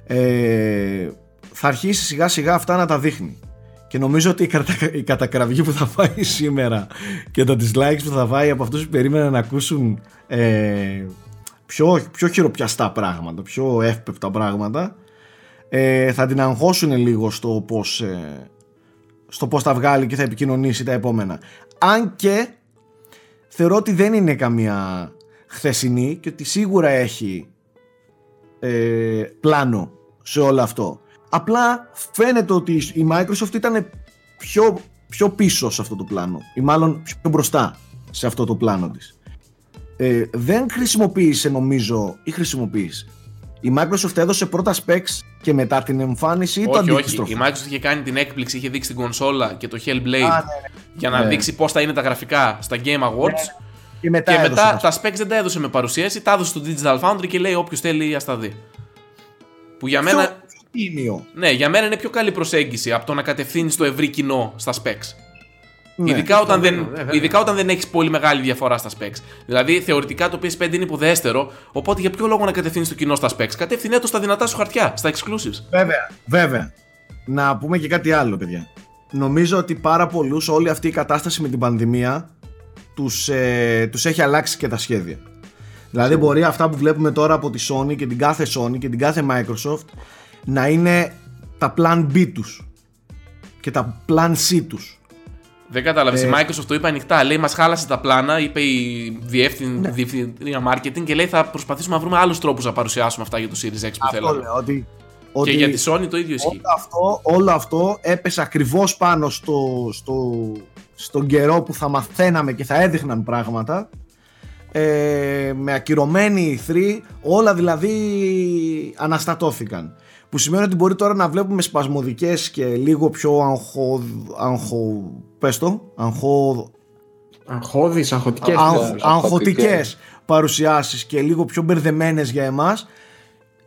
ε, θα αρχίσει σιγά σιγά αυτά να τα δείχνει. Και νομίζω ότι η, κατα- η κατακραυγή που θα φάει σήμερα και τα dislikes που θα φάει από αυτούς που περίμεναν να ακούσουν ε, πιο, πιο χειροπιαστά πράγματα, πιο εύπεπτα πράγματα ε, θα την αγχώσουν λίγο στο πώς, ε, στο πώς θα βγάλει και θα επικοινωνήσει τα επόμενα. Αν και θεωρώ ότι δεν είναι καμία χθεσινή και ότι σίγουρα έχει ε, πλάνο σε όλο αυτό. Απλά φαίνεται ότι η Microsoft ήταν πιο, πιο πίσω σε αυτό το πλάνο ή μάλλον πιο μπροστά σε αυτό το πλάνο της. Ε, δεν χρησιμοποίησε νομίζω ή χρησιμοποίησε. Η Microsoft έδωσε πρώτα specs και μετά την εμφάνιση ή το όχι, όχι. αντίστροφο. Η Microsoft είχε κάνει την έκπληξη, είχε δείξει την κονσόλα και το Hellblade Α, ναι, για να Ναι. δείξει πώς θα είναι τα γραφικά στα Game Awards. Και μετά, και έδωσε μετά τα τα specs δεν τα έδωσε με παρουσίαση, τα έδωσε στο Digital Foundry και λέει όποιος θέλει ας τα δει. Που για Πιο- μένα, πιο τίμιο. ναι, για μένα είναι πιο καλή προσέγγιση από το να κατευθύνεις το ευρύ κοινό στα specs. Ναι. ειδικά, όταν δεν, ναι, βέβαια. ειδικά όταν δεν έχεις πολύ μεγάλη διαφορά στα specs. Δηλαδή, θεωρητικά το PS5 είναι υποδέστερο, οπότε για ποιο λόγο να κατευθύνεις το κοινό στα specs; Κατευθυνέ το στα δυνατά σου χαρτιά, στα exclusives. Βέβαια, βέβαια. Να πούμε και κάτι άλλο, παιδιά. Νομίζω ότι πάρα πολλούς όλη αυτή η κατάσταση με την πανδημία τους, ε, τους έχει αλλάξει και τα σχέδια. Δηλαδή μπορεί αυτά που βλέπουμε τώρα από τη Sony και την κάθε Sony και την κάθε Microsoft να είναι τα plan B τους και τα plan C τους. Δεν κατάλαβες. Ε, η Microsoft το είπε ανοιχτά. Λέει, μας χάλασε τα πλάνα, είπε η διεύθυν- Ναι. διευθυντρία marketing και λέει, θα προσπαθήσουμε να βρούμε άλλους τρόπους να παρουσιάσουμε αυτά για το Series X που Αυτό θέλαμε. λέω, ότι, Και ότι για τη Sony το ίδιο ισχύει. όλο αυτό, όλο αυτό έπεσε ακριβώς πάνω στο, στο, στον καιρό που θα μαθαίναμε και θα έδειχναν πράγματα ε, με ακυρωμένη E3 όλα δηλαδή αναστατώθηκαν που σημαίνει ότι μπορεί τώρα να βλέπουμε σπασμωδικές και λίγο πιο αγχο, αγχο πες το, αγχο, Αγχώδεις, αγχωτικές. αγχ- αγχωτικές. αγχωτικές παρουσιάσεις και λίγο πιο μπερδεμένες για εμάς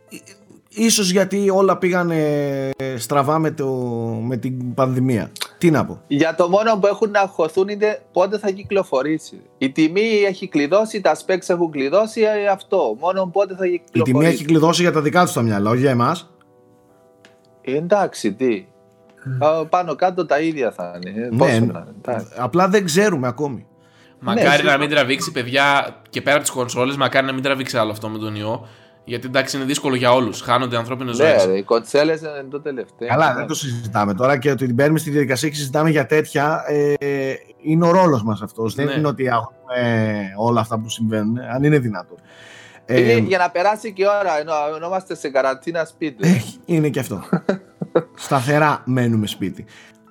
Ί- Ίσως γιατί όλα πήγανε στραβά με, το, με την πανδημία. Τι να πω. Για το μόνο που έχουν να αγχωθούν είναι πότε θα κυκλοφορήσει. Η τιμή έχει κλειδώσει, τα specs έχουν κλειδώσει, ε, αυτό. Μόνο πότε θα Η κυκλοφορήσει. τιμή έχει κλειδώσει για τα δικά τους τα μυαλά, όχι για εμάς. Ε, εντάξει, τι. Α, Πάνω κάτω τα ίδια θα είναι. Ε, πόσο Ναι, να είναι, εντάξει. απλά δεν ξέρουμε ακόμη. Μακάρι ναι, να μην τραβήξει, παιδιά, και πέρα από τις κονσόλες, μακάρι να μην τραβήξει άλλο αυτό με τον ιό. Γιατί εντάξει είναι δύσκολο για όλους. Χάνονται ανθρώπινες Ναι, ζωές. ρε, οι κοτσέλε είναι το τελευταίο. Καλά, δεν το συζητάμε τώρα και ότι την παίρνουμε στη διαδικασία και συζητάμε για τέτοια. Ε, είναι ο ρόλος μας αυτός. Δεν Ναι. είναι ότι αγνοούμε όλα αυτά που συμβαίνουν, αν είναι δυνατόν. Είναι Ε, για να περάσει και η ώρα, ενώ, ενώ είμαστε σε καραντίνα σπίτι. Ε, είναι και αυτό. Σταθερά μένουμε σπίτι.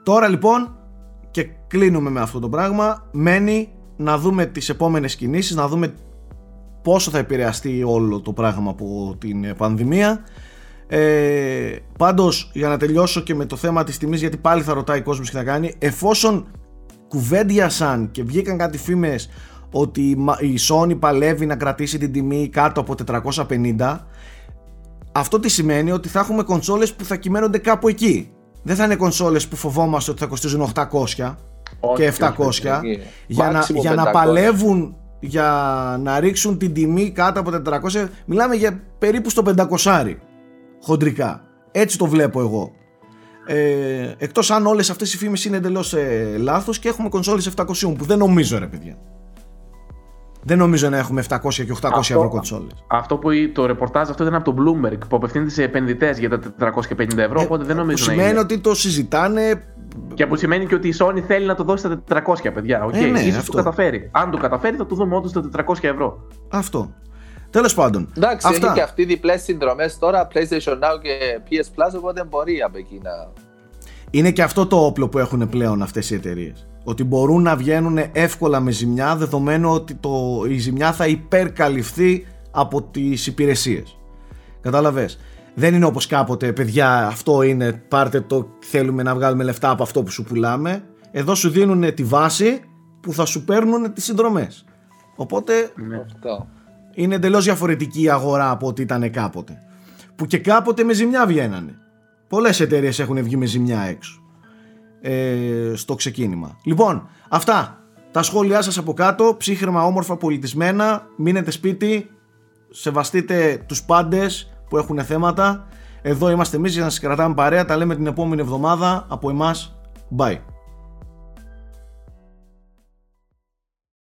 Τώρα λοιπόν και κλείνουμε με αυτό το πράγμα. Μένει να δούμε τις επόμενες κινήσεις, να δούμε πόσο θα επηρεαστεί όλο το πράγμα από την ε, πανδημία. Ε, πάντως για να τελειώσω και με το θέμα της τιμής γιατί πάλι θα ρωτάει ο κόσμος τι θα κάνει εφόσον κουβέντιασαν και βγήκαν κάτι φήμες ότι η Μα- η Sony παλεύει να κρατήσει την τιμή κάτω από 450 αυτό τι σημαίνει ότι θα έχουμε κονσόλες που θα κυμαίνονται κάπου εκεί. Δεν θα είναι κονσόλες που φοβόμαστε ότι θα κοστίζουν 800 Όχι, και όχι, 700 όχι. για, να, Maximum για να 500. παλεύουν για να ρίξουν την τιμή κάτω από 400 μιλάμε για περίπου στο 500 χοντρικά έτσι το βλέπω εγώ ε, εκτός αν όλες αυτές οι φήμες είναι εντελώς ε, λάθος και έχουμε κονσόλες 700 που δεν νομίζω ρε παιδιά δεν νομίζω να έχουμε 700 και 800 Αυτό- ευρώ κονσόλες Αυτό που η- το ρεπορτάζ αυτό ήταν από το Bloomberg που απευθύνεται σε επενδυτές για τα 450 ευρώ. οπότε δεν Ε, που νομίζω να σημαίνει είναι. ότι το συζητάνε Και που σημαίνει και ότι η Sony θέλει να το δώσει στα 400 παιδιά. Οκ, Ε, ναι, ίσως αυτό. το καταφέρει. Αν το καταφέρει, θα το δούμε όντως στα 400 ευρώ. αυτό τέλος πάντων Εντάξει, αυτά. έχει και αυτή διπλές συνδρομές τώρα, PlayStation Now και PS Plus, οπότε μπορεί από εκεί να... Είναι και αυτό το όπλο που έχουν πλέον αυτές οι εταιρείες. Ότι μπορούν να βγαίνουν εύκολα με ζημιά δεδομένου ότι το, η ζημιά θα υπερκαλυφθεί από τις υπηρεσίες. Κατάλαβες; Δεν είναι όπως κάποτε, παιδιά, αυτό είναι, πάρτε το, θέλουμε να βγάλουμε λεφτά από αυτό που σου πουλάμε. Εδώ σου δίνουν τη βάση που θα σου παίρνουν τις συνδρομές. Οπότε Αυτό. είναι εντελώς διαφορετική η αγορά από ό,τι ήταν κάποτε. Που και κάποτε με ζημιά βγαίνανε. Πολλές εταιρείες έχουν βγει με ζημιά έξω. Ε, στο ξεκίνημα. Λοιπόν, αυτά. Τα σχόλιά σας από κάτω. Ψύχρεμα, όμορφα, πολιτισμένα. Μείνετε σπίτι. Σεβαστείτε τους πάντες που έχουν θέματα. Εδώ είμαστε εμείς για να σας κρατάμε παρέα. Τα λέμε την επόμενη εβδομάδα. Από εμάς, bye.